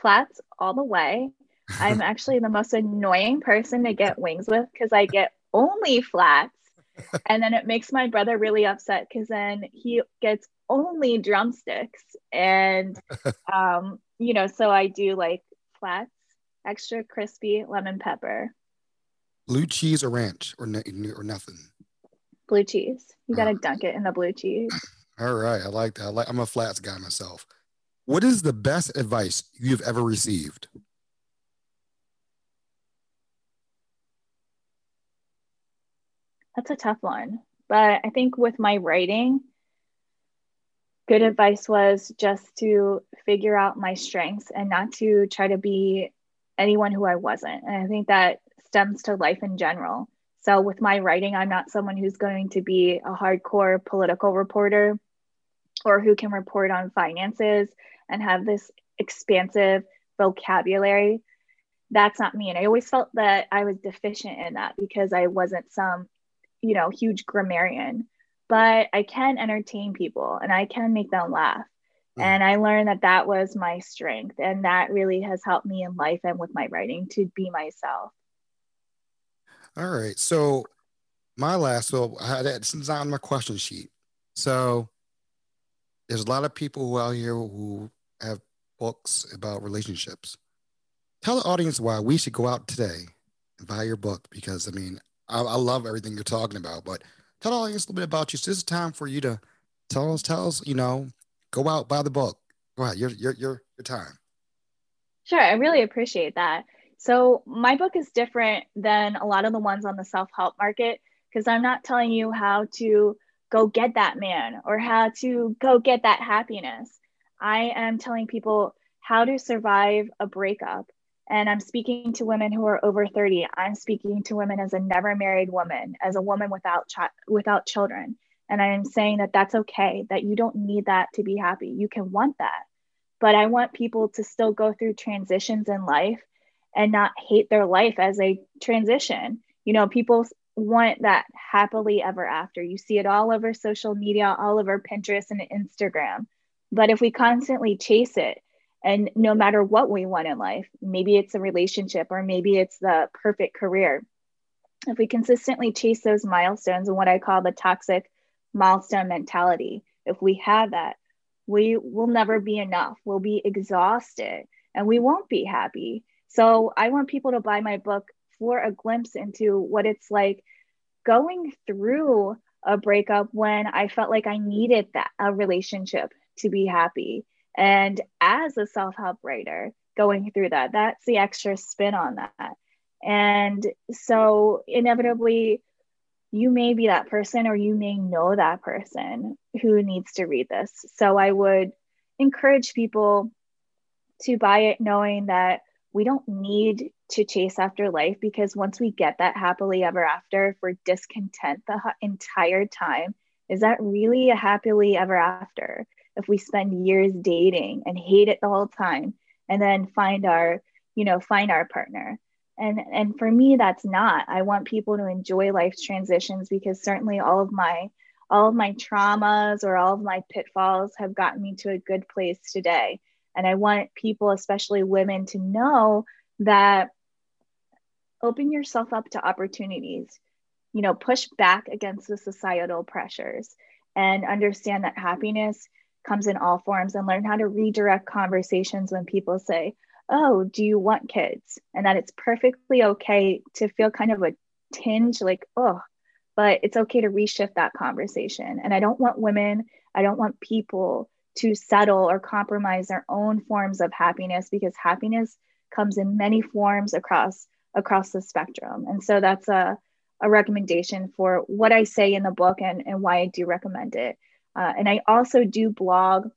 Flats all the way. I'm actually the most annoying person to get wings with because I get only flats. And then it makes my brother really upset because then he gets only drumsticks. And, um, you know, so I do like flats, extra crispy lemon pepper. Blue cheese or ranch or, or nothing? Blue cheese. You got to dunk it in the blue cheese. All right. I like that. I like, I'm a flats guy myself. What is the best advice you've ever received? That's a tough one. But I think with my writing, good advice was just to figure out my strengths and not to try to be anyone who I wasn't. And I think that stems to life in general. So with my writing, I'm not someone who's going to be a hardcore political reporter or who can report on finances and have this expansive vocabulary. That's not me. And I always felt that I was deficient in that because I wasn't some, you know, huge grammarian. But I can entertain people and I can make them laugh. Mm. And I learned that that was my strength. And that really has helped me in life and with my writing to be myself. All right. So my last, so I had that since on my question sheet. So there's a lot of people out here who have books about relationships. Tell the audience why we should go out today and buy your book because I mean, I, I love everything you're talking about, but tell audience a little bit about you. So this is time for you to tell us, tell us, you know, go out, buy the book. Go ahead, your your your your time. Sure, I really appreciate that. So my book is different than a lot of the ones on the self-help market because I'm not telling you how to go get that man or how to go get that happiness. I am telling people how to survive a breakup. And I'm speaking to women who are over 30. I'm speaking to women as a never married woman, as a woman without chi- without children. And I am saying that that's okay, that you don't need that to be happy. You can want that. But I want people to still go through transitions in life and not hate their life as a transition. You know, people want that happily ever after. You see it all over social media, all over Pinterest and Instagram. But if we constantly chase it, and no matter what we want in life, maybe it's a relationship or maybe it's the perfect career, if we consistently chase those milestones and what I call the toxic milestone mentality, if we have that, we will never be enough. We'll be exhausted and we won't be happy. So I want people to buy my book for a glimpse into what it's like going through a breakup when I felt like I needed that a relationship to be happy. And as a self-help writer, going through that, that's the extra spin on that. And so inevitably you may be that person or you may know that person who needs to read this. So I would encourage people to buy it knowing that we don't need to chase after life because once we get that happily ever after, if we're discontent the entire time, is that really a happily ever after? If we spend years dating and hate it the whole time and then find our, you know, find our partner. And and for me, that's not. I want people to enjoy life's transitions because certainly all of my all of my traumas or all of my pitfalls have gotten me to a good place today. And I want people, especially women, to know that open yourself up to opportunities you know push back against the societal pressures and understand that happiness comes in all forms and learn how to redirect conversations when people say oh do you want kids and that it's perfectly okay to feel kind of a tinge like oh but it's okay to reshift that conversation and i don't want women i don't want people to settle or compromise their own forms of happiness because happiness comes in many forms across across the spectrum. And so that's a, a recommendation for what I say in the book and, and why I do recommend it. Uh, and I also do blog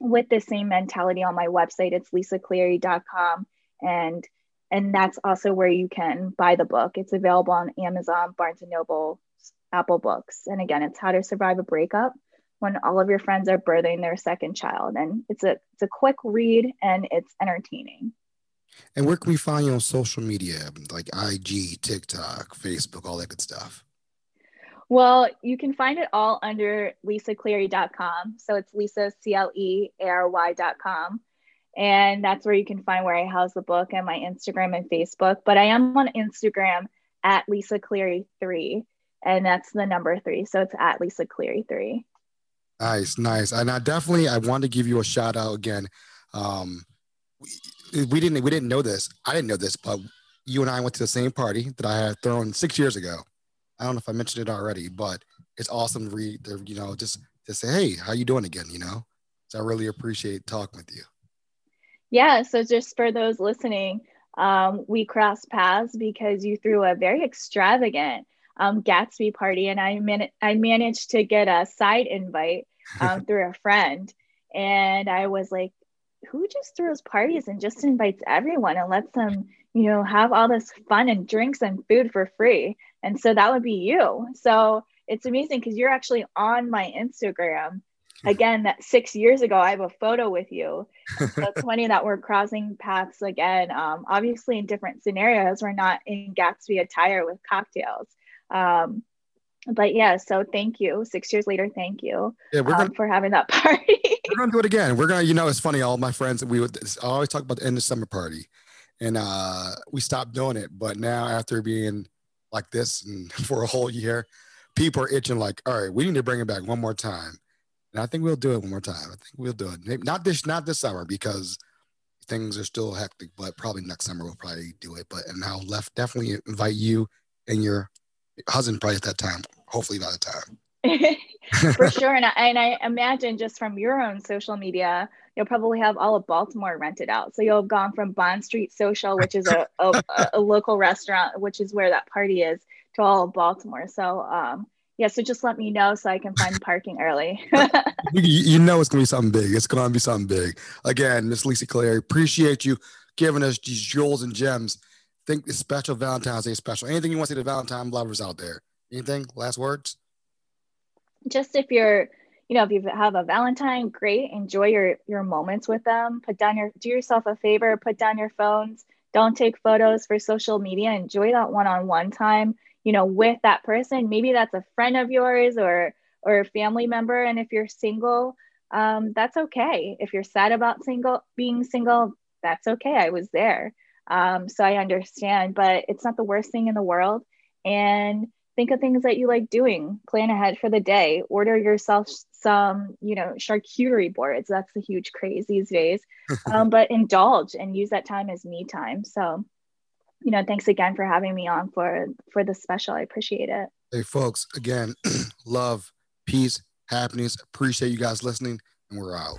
with the same mentality on my website. It's lisacleary.com. And and that's also where you can buy the book. It's available on Amazon, Barnes and Noble, Apple Books. And again, it's how to survive a breakup when all of your friends are birthing their second child. And it's a it's a quick read and it's entertaining. And where can we find you on social media, like IG, TikTok, Facebook, all that good stuff? Well, you can find it all under lisacleary.com. So it's Lisa, C L E A R Y.com. And that's where you can find where I house the book and my Instagram and Facebook. But I am on Instagram at Lisa Cleary 3. And that's the number three. So it's at Lisa Cleary 3. Nice, nice. And I definitely I want to give you a shout out again. Um, we didn't we didn't know this. I didn't know this, but you and I went to the same party that I had thrown six years ago. I don't know if I mentioned it already, but it's awesome to read. You know, just to say, hey, how you doing again? You know, so I really appreciate talking with you. Yeah. So just for those listening, um, we crossed paths because you threw a very extravagant um, Gatsby party, and I man- I managed to get a side invite um, through a friend, and I was like, who just throws parties and just invites everyone and lets them, you know, have all this fun and drinks and food for free? And so that would be you. So it's amazing because you're actually on my Instagram. Again, that six years ago, I have a photo with you. so it's funny that we're crossing paths again. Um, obviously, in different scenarios, we're not in Gatsby attire with cocktails. Um, but yeah, so thank you. Six years later, thank you yeah, we're um, gonna, for having that party. we're gonna do it again. We're gonna, you know, it's funny. All my friends, we would I always talk about the end of summer party, and uh, we stopped doing it. But now, after being like this and for a whole year, people are itching. Like, all right, we need to bring it back one more time, and I think we'll do it one more time. I think we'll do it. Maybe not this, not this summer because things are still hectic. But probably next summer we'll probably do it. But and I'll left definitely invite you and your husband probably at that time. Hopefully by the time. For sure. And I, and I imagine just from your own social media, you'll probably have all of Baltimore rented out. So you'll have gone from Bond Street Social, which is a, a, a local restaurant, which is where that party is, to all of Baltimore. So, um, yeah, so just let me know so I can find parking early. you, you, know it's gonna be something big. It's gonna be something big. Again, Miss Lisa Cleary, appreciate you giving us these jewels and gems think it's special Valentine's Day special. Anything you want to say to Valentine lovers out there? Anything? Last words? Just if you're, you know, if you have a Valentine, great. Enjoy your your moments with them. Put down your do yourself a favor, put down your phones. Don't take photos for social media. Enjoy that one-on-one time, you know, with that person. Maybe that's a friend of yours or or a family member. And if you're single, um, that's okay. If you're sad about single being single, that's okay. I was there. Um, so I understand, but it's not the worst thing in the world. And think of things that you like doing. Plan ahead for the day. Order yourself some, you know, charcuterie boards. That's the huge craze these days. Um, but indulge and use that time as me time. So, you know, thanks again for having me on for for the special. I appreciate it. Hey, folks, again, love, peace, happiness. Appreciate you guys listening, and we're out.